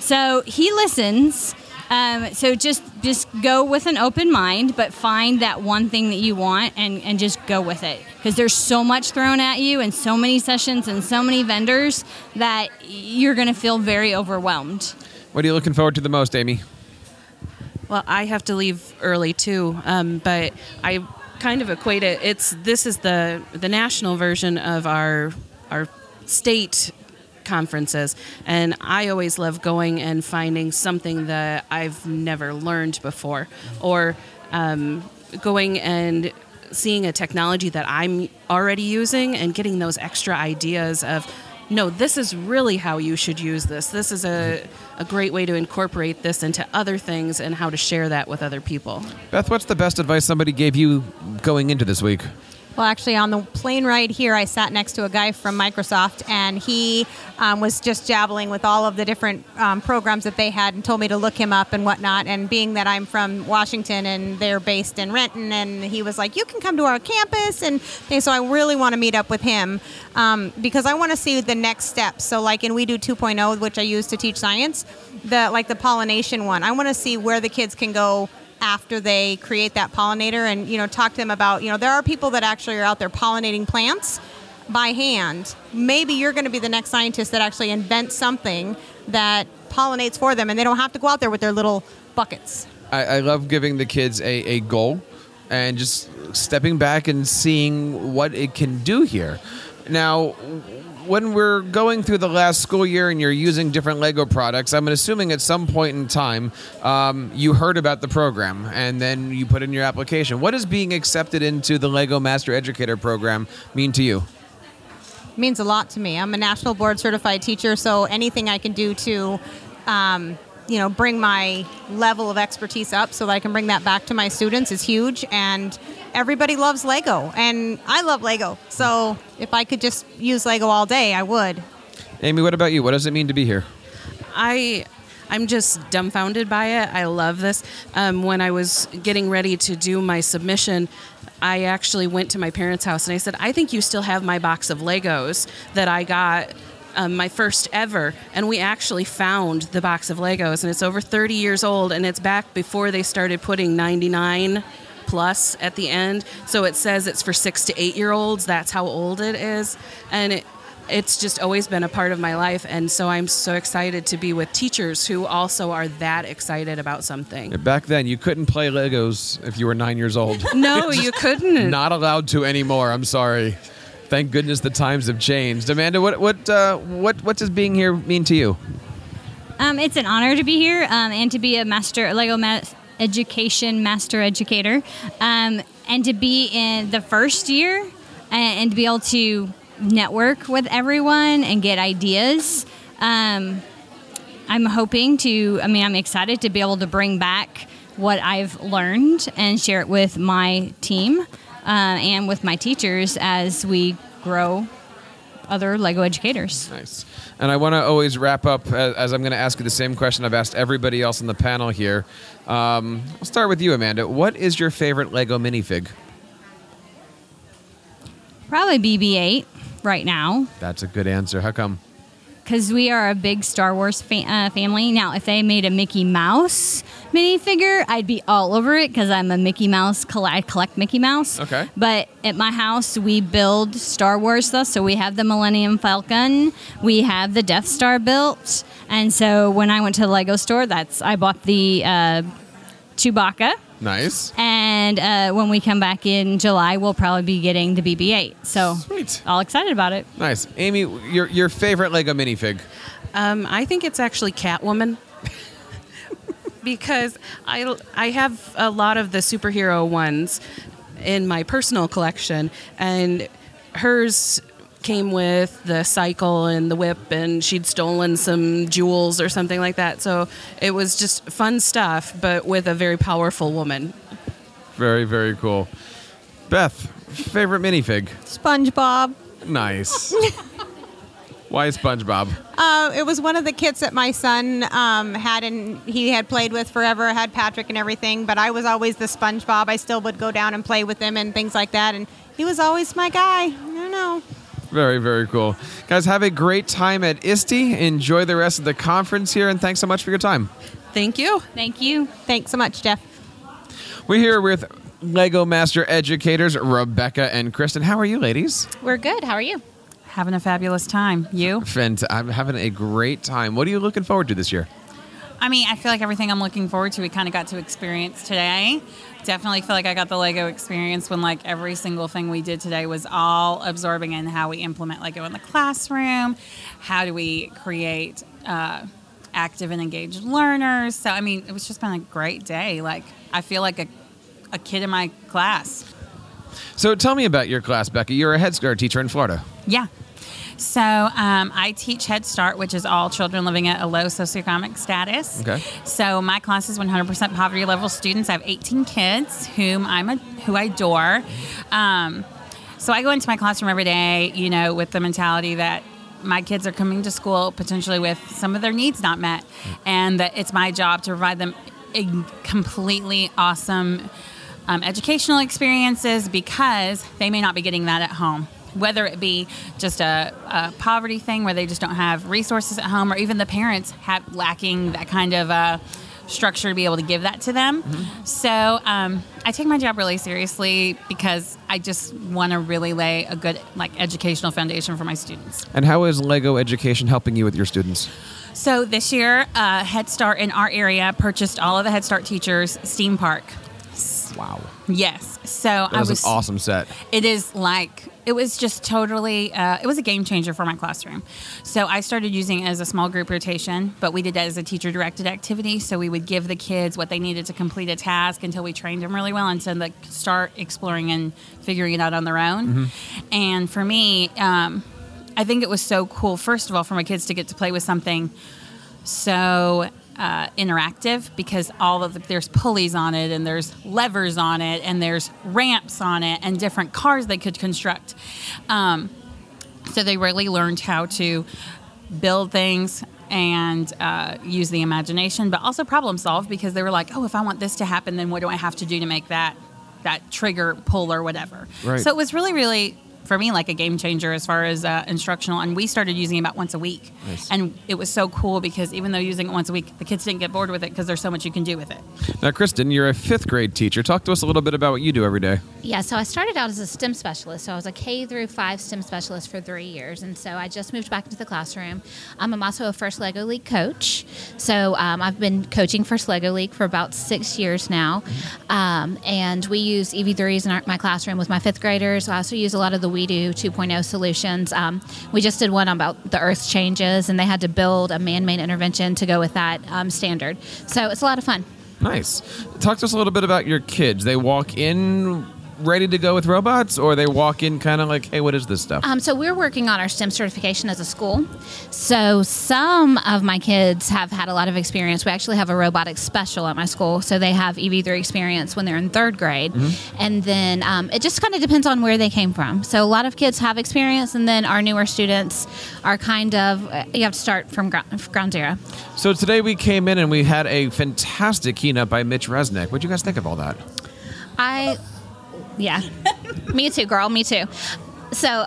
So he listens. Um, so just just go with an open mind, but find that one thing that you want and, and just go with it. Because there's so much thrown at you, and so many sessions, and so many vendors that you're going to feel very overwhelmed. What are you looking forward to the most, Amy? Well, I have to leave early too, um, but I kind of equate it. It's this is the the national version of our our state conferences, and I always love going and finding something that I've never learned before, or um, going and seeing a technology that I'm already using and getting those extra ideas of no, this is really how you should use this. This is a, a great way to incorporate this into other things and how to share that with other people. Beth, what's the best advice somebody gave you going into this week? Well, actually, on the plane ride here, I sat next to a guy from Microsoft, and he um, was just jabbling with all of the different um, programs that they had and told me to look him up and whatnot. And being that I'm from Washington and they're based in Renton, and he was like, You can come to our campus. And so I really want to meet up with him um, because I want to see the next steps. So, like in WeDo 2.0, which I use to teach science, the like the pollination one, I want to see where the kids can go after they create that pollinator and you know talk to them about you know there are people that actually are out there pollinating plants by hand maybe you're going to be the next scientist that actually invents something that pollinates for them and they don't have to go out there with their little buckets I, I love giving the kids a, a goal and just stepping back and seeing what it can do here. Now, when we're going through the last school year and you're using different Lego products, I'm assuming at some point in time um, you heard about the program and then you put in your application. What does being accepted into the Lego Master Educator program mean to you? means a lot to me i'm a national board certified teacher so anything i can do to um, you know bring my level of expertise up so that i can bring that back to my students is huge and everybody loves lego and i love lego so if i could just use lego all day i would Amy, what about you? What does it mean to be here? I I'm just dumbfounded by it. I love this. Um, when I was getting ready to do my submission, I actually went to my parents' house and I said, I think you still have my box of Legos that I got. Um, my first ever, and we actually found the box of Legos, and it's over 30 years old, and it's back before they started putting 99 plus at the end. So it says it's for six to eight year olds. That's how old it is, and it, it's just always been a part of my life. And so I'm so excited to be with teachers who also are that excited about something. Back then, you couldn't play Legos if you were nine years old. No, you couldn't. Not allowed to anymore. I'm sorry. Thank goodness the times have changed. Amanda, what what uh, what what does being here mean to you? Um, it's an honor to be here um, and to be a master Lego ma- education master educator, um, and to be in the first year and, and to be able to network with everyone and get ideas. Um, I'm hoping to. I mean, I'm excited to be able to bring back what I've learned and share it with my team uh, and with my teachers as we grow other Lego educators. Nice. And I want to always wrap up as, as I'm going to ask you the same question I've asked everybody else on the panel here. Um, I'll start with you, Amanda. What is your favorite Lego minifig? Probably BB-8 right now. That's a good answer. How come? Because we are a big Star Wars fa- uh, family. Now, if they made a Mickey Mouse minifigure, I'd be all over it because I'm a Mickey Mouse. Coll- I collect Mickey Mouse. Okay. But at my house, we build Star Wars stuff. So we have the Millennium Falcon, we have the Death Star built, and so when I went to the Lego store, that's I bought the uh, Chewbacca. Nice. And uh, when we come back in July, we'll probably be getting the BB-8. So Sweet. all excited about it. Nice. Amy, your your favorite Lego minifig? Um, I think it's actually Catwoman. because I, I have a lot of the superhero ones in my personal collection, and hers came with the cycle and the whip, and she'd stolen some jewels or something like that. So it was just fun stuff, but with a very powerful woman. Very very cool. Beth, favorite minifig? SpongeBob. Nice. Why SpongeBob? Uh, it was one of the kits that my son um, had, and he had played with forever. Had Patrick and everything, but I was always the SpongeBob. I still would go down and play with him and things like that, and he was always my guy. I don't know. Very, very cool. Guys, have a great time at ISTE. Enjoy the rest of the conference here, and thanks so much for your time. Thank you. Thank you. Thanks so much, Jeff. We're here with Lego Master Educators Rebecca and Kristen. How are you, ladies? We're good. How are you? Having a fabulous time. You? Fant- I'm having a great time. What are you looking forward to this year? I mean, I feel like everything I'm looking forward to, we kind of got to experience today. Definitely feel like I got the Lego experience when, like, every single thing we did today was all absorbing in how we implement Lego in the classroom. How do we create uh, active and engaged learners? So, I mean, it was just been a great day. Like, I feel like a, a kid in my class. So tell me about your class, Becky. You're a Head Start teacher in Florida. Yeah. So um, I teach Head Start, which is all children living at a low socioeconomic status. Okay. So my class is 100% poverty level students. I have 18 kids whom I'm a, who I adore. Um, so I go into my classroom every day, you know, with the mentality that my kids are coming to school potentially with some of their needs not met, and that it's my job to provide them a completely awesome um, educational experiences because they may not be getting that at home. Whether it be just a, a poverty thing where they just don't have resources at home, or even the parents have lacking that kind of uh, structure to be able to give that to them. So um, I take my job really seriously because I just want to really lay a good like educational foundation for my students. And how is Lego education helping you with your students? So this year, uh, Head Start in our area purchased all of the Head Start teachers Steam Park. Wow. Yes. So That I was, was an awesome set. it is like it was just totally uh, it was a game changer for my classroom so i started using it as a small group rotation but we did that as a teacher directed activity so we would give the kids what they needed to complete a task until we trained them really well and so they could start exploring and figuring it out on their own and for me um, i think it was so cool first of all for my kids to get to play with something so uh, interactive because all of the, there's pulleys on it and there's levers on it and there's ramps on it and different cars they could construct. Um, so they really learned how to build things and uh, use the imagination, but also problem solve because they were like, oh, if I want this to happen, then what do I have to do to make that that trigger pull or whatever. Right. So it was really, really for me like a game changer as far as uh, instructional. And we started using it about once a week, Nice. and it was so cool because even though using it once a week, the kids didn't get bored with it because there's so much you can do with it. Now, Kristen, you're a fifth grade teacher. Talk to us a little bit about what you do every day. Yeah, so I started out as a STEM specialist. So I was a K through five STEM specialist for three years. And so I just moved back into the classroom. Um, I'm also a First Lego League coach. So um, I've been coaching First Lego League for about six years now. Um, and we use EV3s in our, my classroom with my fifth graders. I also use a lot of the WeDo 2.0 solutions. Um, we just did one about the Earth changes, and they had to build a man made intervention to go with that um, standard. So it's a lot of fun. Nice. Talk to us a little bit about your kids. They walk in ready to go with robots, or they walk in kind of like, hey, what is this stuff? Um, so we're working on our STEM certification as a school. So some of my kids have had a lot of experience. We actually have a robotics special at my school, so they have EV3 experience when they're in third grade, and then um, it just kind of depends on where they came from. So a lot of kids have experience, and then our newer students are kind of uh, you have to start from ground, ground zero. So today we came in and we had a fantastic keynote by Mitch Resnick. What do you guys think of all that? I, yeah, me too, girl, me too. So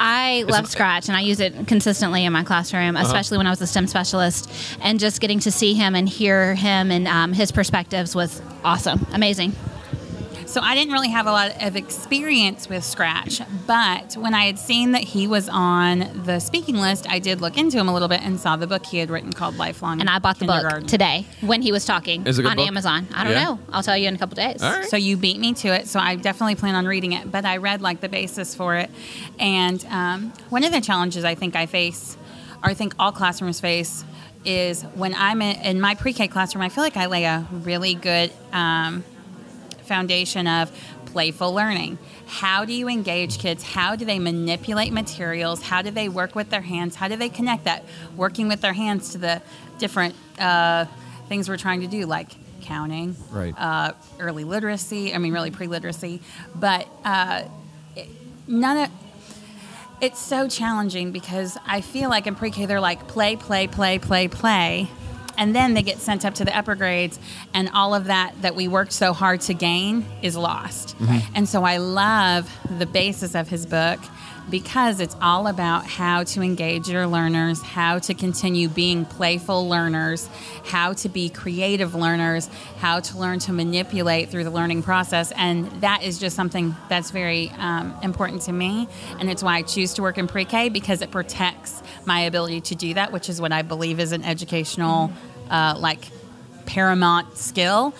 I love Scratch and I use it consistently in my classroom, Uh-huh. especially when I was a STEM specialist. And just getting to see him and hear him and um, his perspectives was awesome, amazing. So I didn't really have a lot of experience with Scratch, but when I had seen that he was on the speaking list, I did look into him a little bit and saw the book he had written called Lifelong. And I bought the book today when he was talking Is it a good on book? Amazon. I don't Yeah. know. I'll tell you in a couple days. So you beat me to it. So I definitely plan on reading it. But I read like the basis for it. And um, one of the challenges I think I face, or I think all classrooms face, is when I'm in, in my pre K classroom, I feel like I lay a really good um, foundation of playful learning. How do you engage kids? How do they manipulate materials? How do they work with their hands? How do they connect that working with their hands to the different uh, things we're trying to do, like counting, Right. uh, early literacy, I mean, really pre literacy, but uh, it- none of it's so challenging because I feel like in pre K they're like play, play, play, play, play. And then they get sent up to the upper grades, and all of that that we worked so hard to gain is lost. Mm-hmm. And so I love the basis of his book because it's all about how to engage your learners, how to continue being playful learners, how to be creative learners, how to learn to manipulate through the learning process. And that is just something that's very um, important to me. And it's why I choose to work in pre K because it protects my ability to do that, which is what I believe is an educational, uh, like, paramount skill.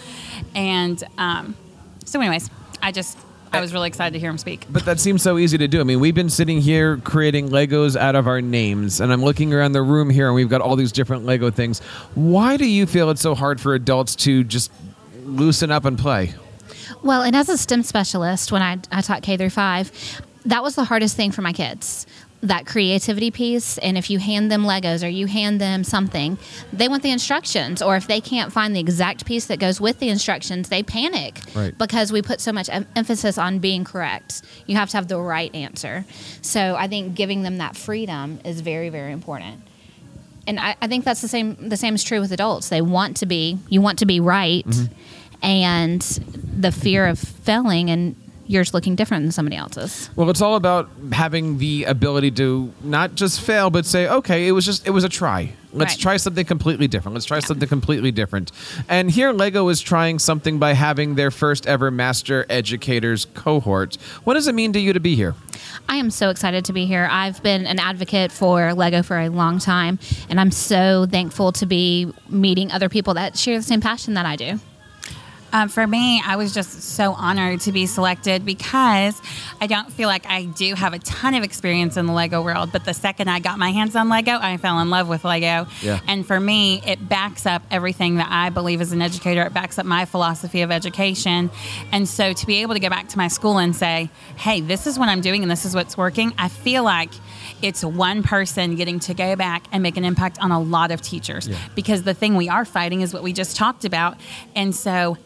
And um, so, anyways, I just. I was really excited to hear him speak. But that seems so easy to do. I mean, we've been sitting here creating Legos out of our names, and I'm looking around the room here, and we've got all these different Lego things. Why do you feel it's so hard for adults to just loosen up and play? Well, and as a STEM specialist, when I, I taught K through five, that was the hardest thing for my kids. That creativity piece, and if you hand them Legos or you hand them something, they want the instructions. Or if they can't find the exact piece that goes with the instructions, they panic Right. because we put so much em- emphasis on being correct. You have to have the right answer. So I think giving them that freedom is very, very important. And I, I think that's the same. The same is true with adults. They want to be. You want to be right, mm-hmm. and the fear of failing and yours looking different than somebody else's. Well, it's all about having the ability to not just fail, but say, okay, it was just it was a try. Let's Right. try something completely different. Let's try something completely different. And here, Lego is trying something by having their first ever Master Educators cohort. What does it mean to you to be here? I am so excited to be here. I've been an advocate for Lego for a long time, and I'm so thankful to be meeting other people that share the same passion that I do. Um, for me, I was just so honored to be selected because I don't feel like I do have a ton of experience in the Lego world. But the second I got my hands on Lego, I fell in love with Lego. Yeah. And for me, it backs up everything that I believe as an educator. It backs up my philosophy of education. And so to be able to go back to my school and say, hey, this is what I'm doing and this is what's working, I feel like it's one person getting to go back and make an impact on a lot of teachers. Yeah. Because the thing we are fighting is what we just talked about. And so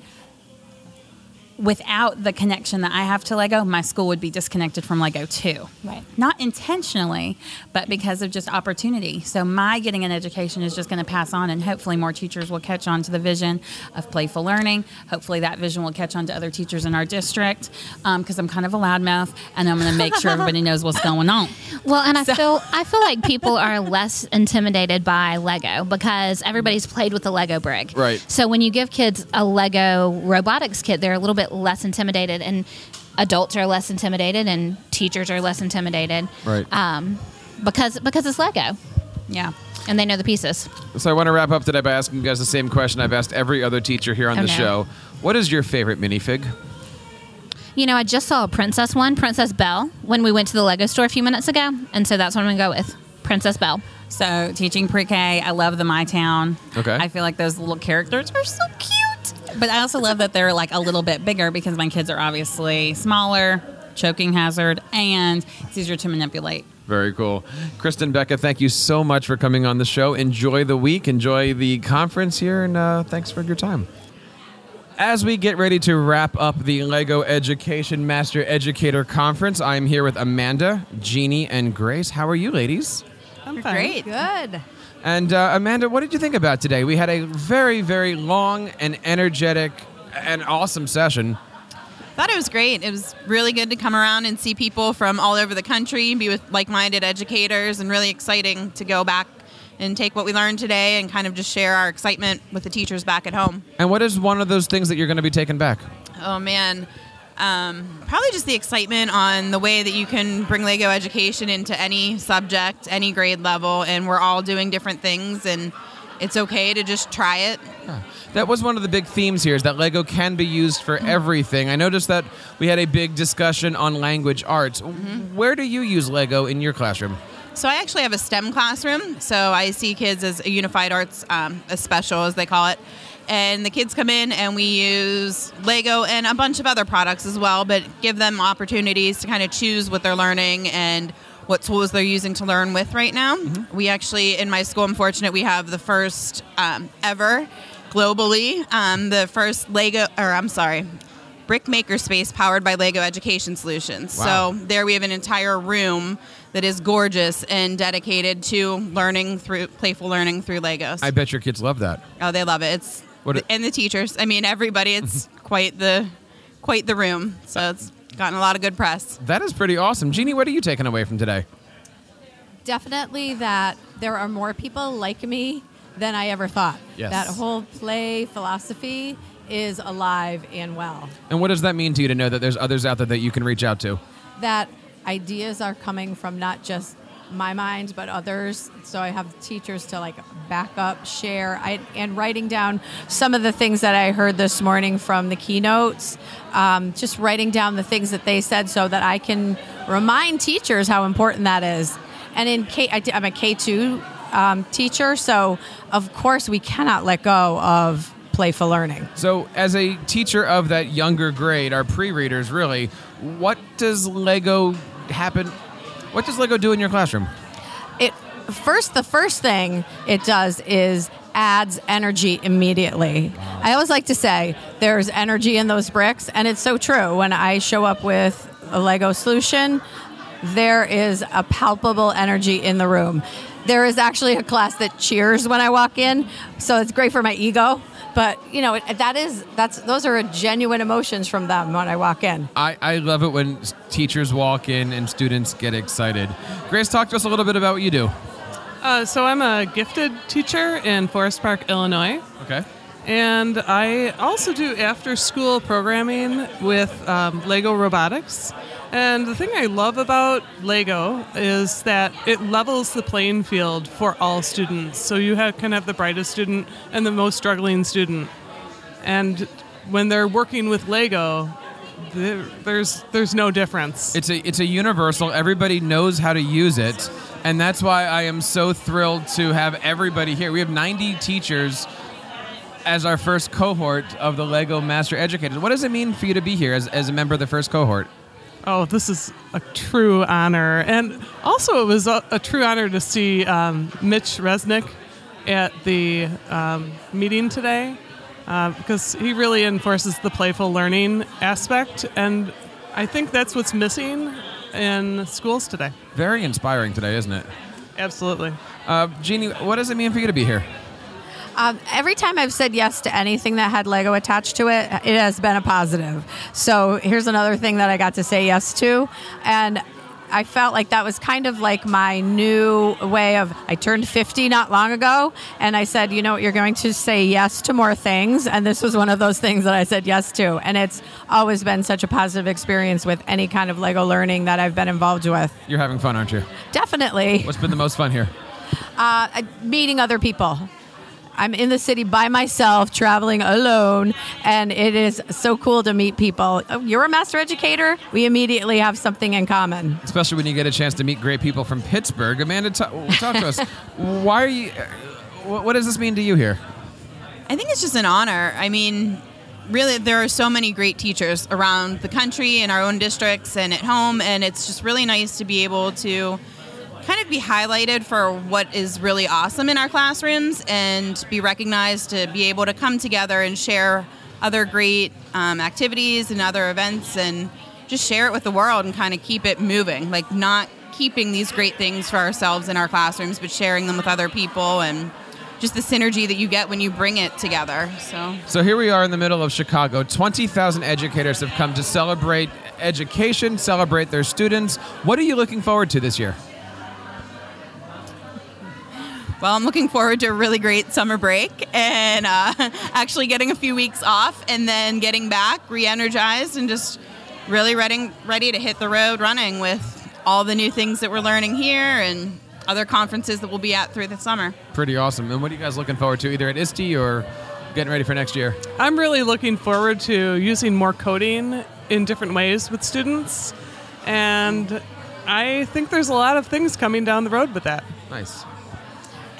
without the connection that I have to Lego, my school would be disconnected from Lego too. Right. Not intentionally, but because of just opportunity. So my getting an education is just going to pass on, and hopefully more teachers will catch on to the vision of playful learning. Hopefully that vision will catch on to other teachers in our district um, because I'm kind of a loudmouth, and I'm going to make sure everybody knows what's going on. Well, and I feel I feel like people are less intimidated by Lego because everybody's played with the Lego brick. Right. So when you give kids a Lego robotics kit, they're a little bit less intimidated, and adults are less intimidated, and teachers are less intimidated. Right. Um, because because it's Lego. Yeah. And they know the pieces. So I want to wrap up today by asking you guys the same question I've asked every other teacher here on Oh, the no. show. What is your favorite minifig? You know, I just saw a princess one, Princess Belle, when we went to the Lego store a few minutes ago, and so that's what I'm gonna go with, Princess Belle. So teaching pre-K, I love the My Town. Okay. I feel like those little characters are so cute. But I also love that they're like a little bit bigger because my kids are obviously smaller, choking hazard, and it's easier to manipulate. Very cool. Kristen, Becca, thank you so much for coming on the show. Enjoy the week, enjoy the conference here, and uh, thanks for your time. As we get ready to wrap up the LEGO Education Master Educator Conference, I'm here with Amanda, Jeannie, and Grace. How are you, ladies? I'm fine. Great. Good. And uh, Amanda, what did you think about today? We had a very, very long and energetic and awesome session. I Thought it was great. It was really good to come around and see people from all over the country, be with like-minded educators, and really exciting to go back and take what we learned today and kind of just share our excitement with the teachers back at home. And what is one of those things that you're going to be taking back? Oh man, um, probably just the excitement on the way that you can bring Lego education into any subject, any grade level, and we're all doing different things, and it's okay to just try it. That was one of the big themes here is that Lego can be used for everything. I noticed that we had a big discussion on language arts. Where do you use Lego in your classroom? So I actually have a STEM classroom. So I see kids as a unified arts, um, a special as they call it. And the kids come in and we use Lego and a bunch of other products as well, but give them opportunities to kind of choose what they're learning and what tools they're using to learn with right now. We actually, in my school, I'm fortunate we have the first um, ever globally, um, the first Lego, or I'm sorry, brick maker space powered by Lego Education Solutions. Wow. So there we have an entire room that is gorgeous and dedicated to learning through playful learning through Legos. I bet your kids love that. oh, they love it. It's What it- and the teachers. I mean, everybody. It's quite the quite the room. So it's gotten a lot of good press. That is pretty awesome. Jeannie, what are you taking away from today? Definitely that there are more people like me than I ever thought. Yes. That whole play philosophy is alive and well. And what does that mean to you to know that there's others out there that you can reach out to? That ideas are coming from not just my mind but others. So i have teachers to like back up share. I, and writing down some of the things that i heard this morning from the keynotes um, just writing down the things that they said so that i can remind teachers how important that is. And in K, I, am a k2 um, teacher so of course we cannot let go of playful learning. So, as a teacher of that younger grade, our pre-readers, really, what does Lego happen? What does Lego do in your classroom? it first the first thing it does is adds energy immediately. I always like to say there's energy in those bricks and it's so true. When i show up with a lego solution there is a palpable energy in the room. There is actually a class that cheers when i walk in so it's great for my ego but you know that is that's those are genuine emotions from them when i walk in I, I love it when teachers walk in and students get excited. Grace, talk to us a little bit about what you do. Uh, so I'm a gifted teacher in Forest Park, Illinois. Okay. And I also do after school programming with um, Lego Robotics. And the thing I love about Lego is that it levels the playing field for all students. So you have, can have the brightest student and the most struggling student. And when they're working with Lego, there's there's no difference. It's a it's a universal. Everybody knows how to use it, and that's why I am so thrilled to have everybody here. We have 90 teachers as our first cohort of the Lego Master Educators. What does it mean for you to be here as, as a member of the first cohort? Oh, this is a true honor. And also, it was a, a true honor to see um, Mitch Resnick at the um, meeting today. uh, because he really enforces the playful learning aspect, and I think that's what's missing in schools today. Very inspiring today, isn't it? Absolutely. Uh, Jeannie, what does it mean for you to be here? Um, every time I've said yes to anything that had Lego attached to it, it has been a positive. So here's another thing that I got to say yes to. And I felt like that was kind of like my new way of. I turned 50 not long ago, and I said, you know, what, you're going to say yes to more things. And this was one of those things that I said yes to. And it's always been such a positive experience with any kind of Lego learning that I've been involved with. You're having fun, aren't you? Definitely. What's been the most fun here? Uh, meeting other people. I'm in the city by myself, traveling alone, and it is so cool to meet people. Oh, You're a master educator. We immediately have something in common. Especially when you get a chance to meet great people from Pittsburgh. Amanda, ta- talk to us. Why are you? uh, What, what does this mean to you here? I think it's just an honor. I mean, really, there are so many great teachers around the country, in our own districts, and at home, and it's just really nice to be able to kind of be highlighted for what is really awesome in our classrooms and be recognized to be able to come together and share other great um, activities and other events and just share it with the world and kind of keep it moving. Like, not keeping these great things for ourselves in our classrooms, but sharing them with other people and just the synergy that you get when you bring it together. So. So here we are in the middle of Chicago. 20,000 educators have come to celebrate education, celebrate their students. What are you looking forward to this year? Well, I'm looking forward to a really great summer break and uh, actually getting a few weeks off and then getting back re-energized and just really ready, ready to hit the road running with all the new things that we're learning here and other conferences that we'll be at through the summer. Pretty awesome. And what are you guys looking forward to, either at ISTE or getting ready for next year? I'm really looking forward to using more coding in different ways with students, and I think there's a lot of things coming down the road with that. Nice.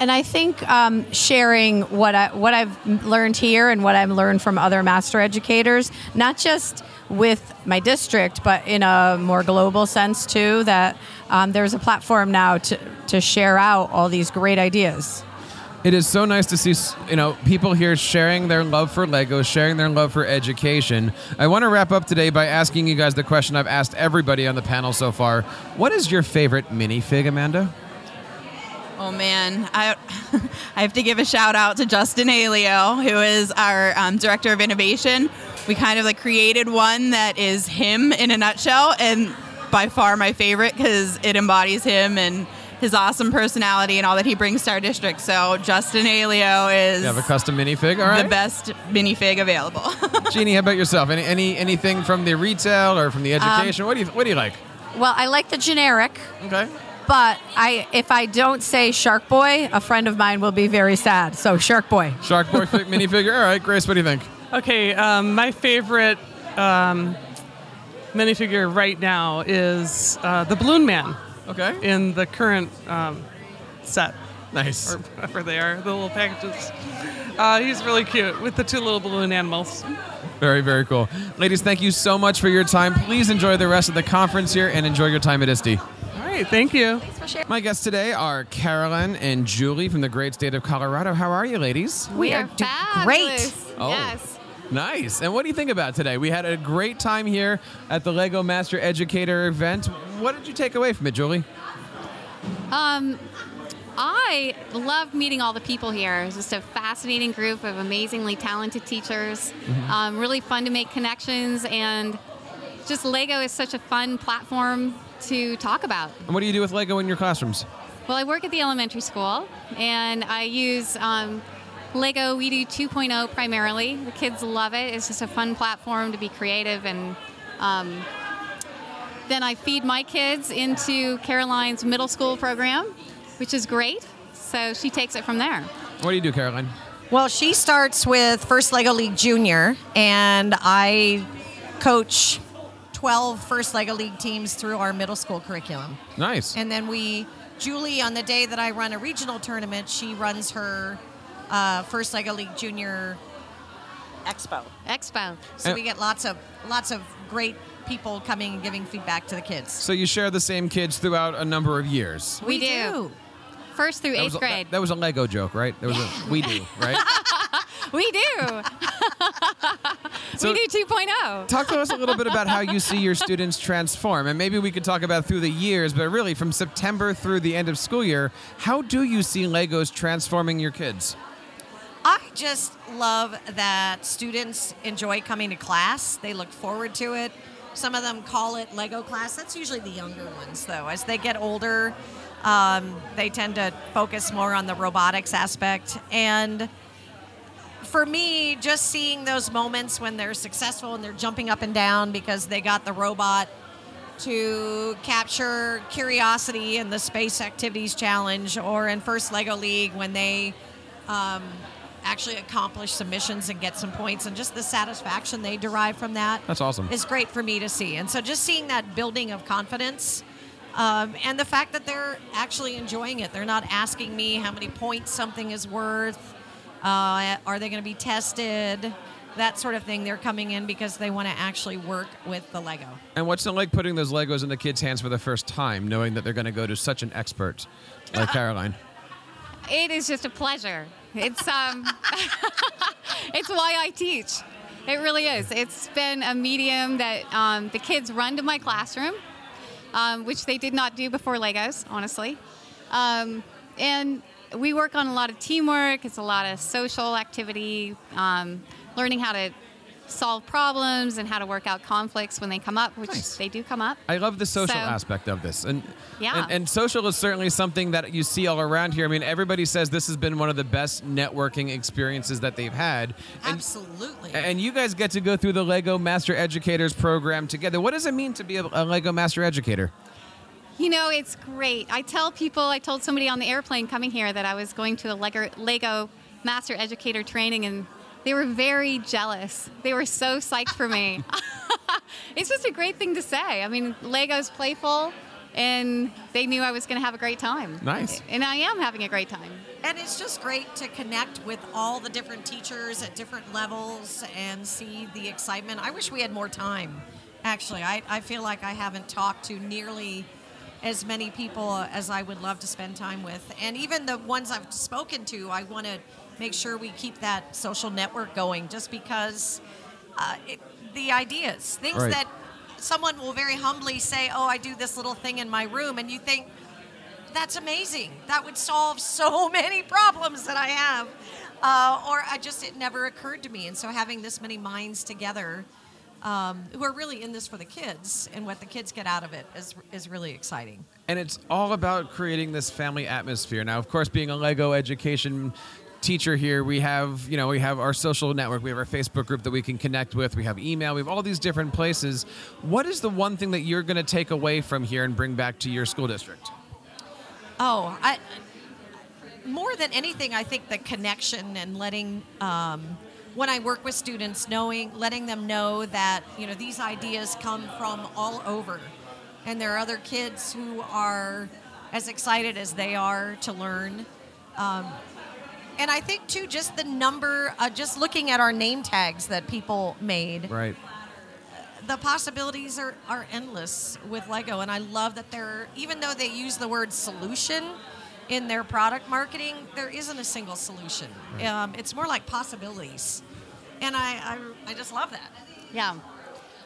And I think um, sharing what I what I've learned here and what I've learned from other master educators, not just with my district, but in a more global sense too. That um, there's a platform now to to share out all these great ideas. It is so nice to see, you know, people here sharing their love for Lego, sharing their love for education. I want to wrap up today by asking you guys the question I've asked everybody on the panel so far. What is your favorite minifig, Amanda? Oh man, I, I have to give a shout out to Justin Aglio, who is our um, director of innovation. We kind of like created one that is him in a nutshell, and by far my favorite because it embodies him and his awesome personality and all that he brings to our district. So Justin Aglio is You have a custom minifig, all right? the best minifig available. Jeannie, how about yourself? Any, any anything from the retail or from the Um, education? what do you What do you like? Well, I like the generic. Okay. But I, if I don't say Shark Boy, a friend of mine will be very sad. So Shark Boy. Shark Boy fi- minifigure. All right, Grace, what do you think? Okay, um, my favorite um, minifigure right now is uh, the Balloon Man. Okay. In the current um, set. Nice. Or whatever they are, the little packages. Uh, he's really cute with the two little balloon animals. Very, very cool. Ladies, thank you so much for your time. Please enjoy the rest of the conference here and enjoy your time at ISTE. All right, thank you. Thanks for sharing. My guests today are Carolyn and Julie from the great state of Colorado. How are you, ladies? We are do- great. Oh. Yes. Nice. And what do you think about today? We had a great time here at the Lego Master Educator event. What did you take away from it, Julie? Um, I loved meeting all the people here. It was just a fascinating group of amazingly talented teachers. Mhm. Um, really fun to make connections, and just Lego is such a fun platform to talk about. And what do you do with Lego in your classrooms? Well, I work at the elementary school, and I use um, Lego WeDo 2.0 primarily. The kids love it. It's just a fun platform to be creative, and um, then I feed my kids into Caroline's middle school program, which is great. So she takes it from there. What do you do, Caroline? Well, she starts with First Lego League Junior, and I coach 12 First Lego League teams through our middle school curriculum. Nice. And then we, Julie, on the day that I run a regional tournament, she runs her uh, First Lego League Junior Expo. Expo. So And- we get lots of lots of great people coming and giving feedback to the kids. So you share the same kids throughout a number of years. We, do. First through That eighth a, grade. That, that was a Lego joke, right? There was a we do, right? we do. So- WeDo 2.0. Talk to us a little bit about how you see your students transform. And maybe we could talk about through the years, but really from September through the end of school year, how do you see Legos transforming your kids? I just love that students enjoy coming to class. They look forward to it. Some of them call it Lego class. That's usually the younger ones, though. As they get older, um, they tend to focus more on the robotics aspect. And for me, just seeing those moments when they're successful and they're jumping up and down because they got the robot to capture curiosity in the Space Activities Challenge or in First Lego League when they um, actually accomplish some missions and get some points and just the satisfaction they derive from that That's awesome. is great for me to see. And so just seeing that building of confidence um, and the fact that they're actually enjoying it. They're not asking me how many points something is worth. Uh, are they going to be tested? That sort of thing. They're coming in because they want to actually work with the Lego. And what's it like putting those Legos in the kids' hands for the first time, knowing that they're going to go to such an expert like Caroline? It is just a pleasure. It's um, it's why I teach. It really is. It's been a medium that um, the kids run to my classroom, um, which they did not do before Legos, honestly. Um, and we work on a lot of teamwork. It's a lot of social activity, um, learning how to solve problems and how to work out conflicts when they come up, which they do come up. I love the social So- aspect of this, and Yeah. and, and social is certainly something that you see all around here. I mean, everybody says this has been one of the best networking experiences that they've had. And, Absolutely. and you guys get to go through the Lego Master Educators program together. What does it mean to be a, a Lego Master Educator? You know, it's great. I tell people, I told somebody on the airplane coming here that I was going to a Lego, Lego Master Educator training, and they were very jealous. They were so psyched for me. it's just a great thing to say. I mean, Lego's playful, and they knew I was going to have a great time. Nice. And I am having a great time. And it's just great to connect with all the different teachers at different levels and see the excitement. I wish we had more time, actually. I, I feel like I haven't talked to nearly as many people as I would love to spend time with. And even the ones I've spoken to, I want to make sure we keep that social network going just because uh, it, the ideas, things Right. that someone will very humbly say, Oh, I do this little thing in my room. And you think, that's amazing. That would solve so many problems that I have. Uh, or I just, it never occurred to me. And so having this many minds together um, who are really in this for the kids and what the kids get out of it is, is really exciting. And it's all about creating this family atmosphere. Now, of course, being a Lego education teacher here, we have, you know, we have our social network, we have our Facebook group that we can connect with, we have email, we have all these different places. What is the one thing that you're going to take away from here and bring back to your school district? Oh, I, more than anything, I think the connection and letting, um, when I work with students, knowing, letting them know that, you know, these ideas come from all over. And there are other kids who are as excited as they are to learn. Um, and I think, too, just the number, uh, just looking at our name tags that people made Right. the possibilities are, are endless with Lego, and I love that they're even though they use the word solution in their product marketing, there isn't a single solution. Right. Um, it's more like possibilities, and I, I I just love that. Yeah.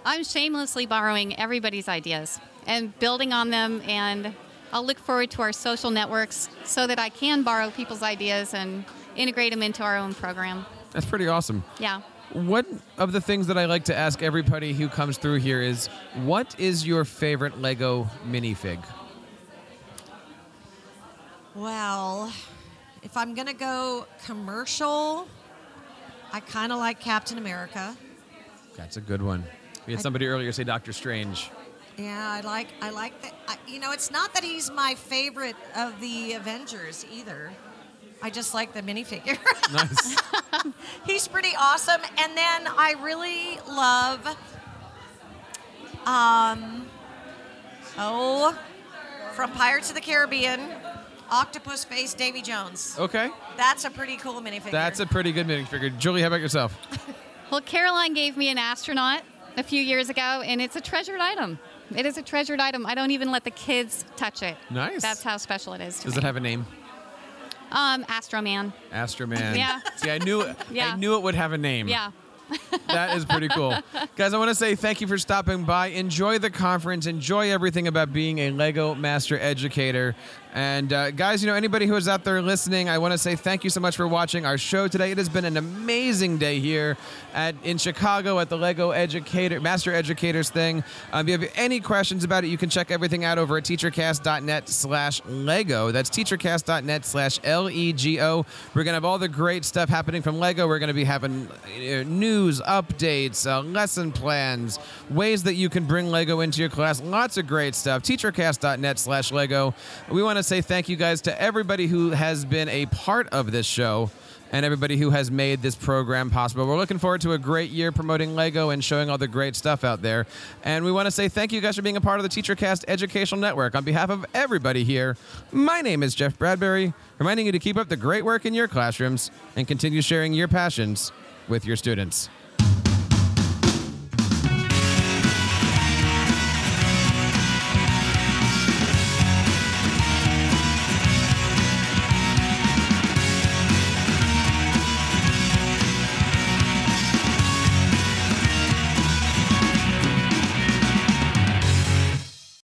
I'm shamelessly borrowing everybody's ideas and building on them, and I'll look forward to our social networks so that I can borrow people's ideas and integrate them into our own program. That's pretty awesome. Yeah. One of the things that I like to ask everybody who comes through here is what is your favorite Lego minifig? Well, if I'm gonna go commercial, I kind of like Captain America. That's a good one. We had I- somebody earlier say Doctor Strange. Yeah, I like I like that. I, you know, it's not that he's my favorite of the Avengers either. I just like the minifigure. Nice. he's pretty awesome. And then I really love, um, oh, from Pirates of the Caribbean, octopus face Davy Jones. Okay. That's a pretty cool minifigure. That's a pretty good minifigure. Julie, how about yourself? Well, Caroline gave me an astronaut a few years ago, and it's a treasured item. It is a treasured item. I don't even let the kids touch it. Nice. That's how special it is to Does me. it have a name? Um, Astroman. Astroman. Yeah. See, I knew Yeah. I knew it would have a name. Yeah. That is pretty cool. Guys, I want to say thank you for stopping by. Enjoy the conference. Enjoy everything about being a Lego Master Educator. And uh, guys, you know, anybody who is out there listening, I want to say thank you so much for watching our show today. It has been an amazing day here at in Chicago at the Lego Educator Master Educators thing. Um, if you have any questions about it, you can check everything out over at teachercast.net slash Lego. That's teachercast.net slash L E G O. We're going to have all the great stuff happening from Lego. We're going to be having news, updates, uh, lesson plans, ways that you can bring Lego into your class. Lots of great stuff. Teachercast.net slash Lego. We want say thank you guys to everybody who has been a part of this show and everybody who has made this program possible. We're looking forward to a great year promoting Lego and showing all the great stuff out there. And we want to say thank you guys for being a part of the TeacherCast Educational Network. On behalf of everybody here, my name is Jeff Bradbury, reminding you to keep up the great work in your classrooms and continue sharing your passions with your students.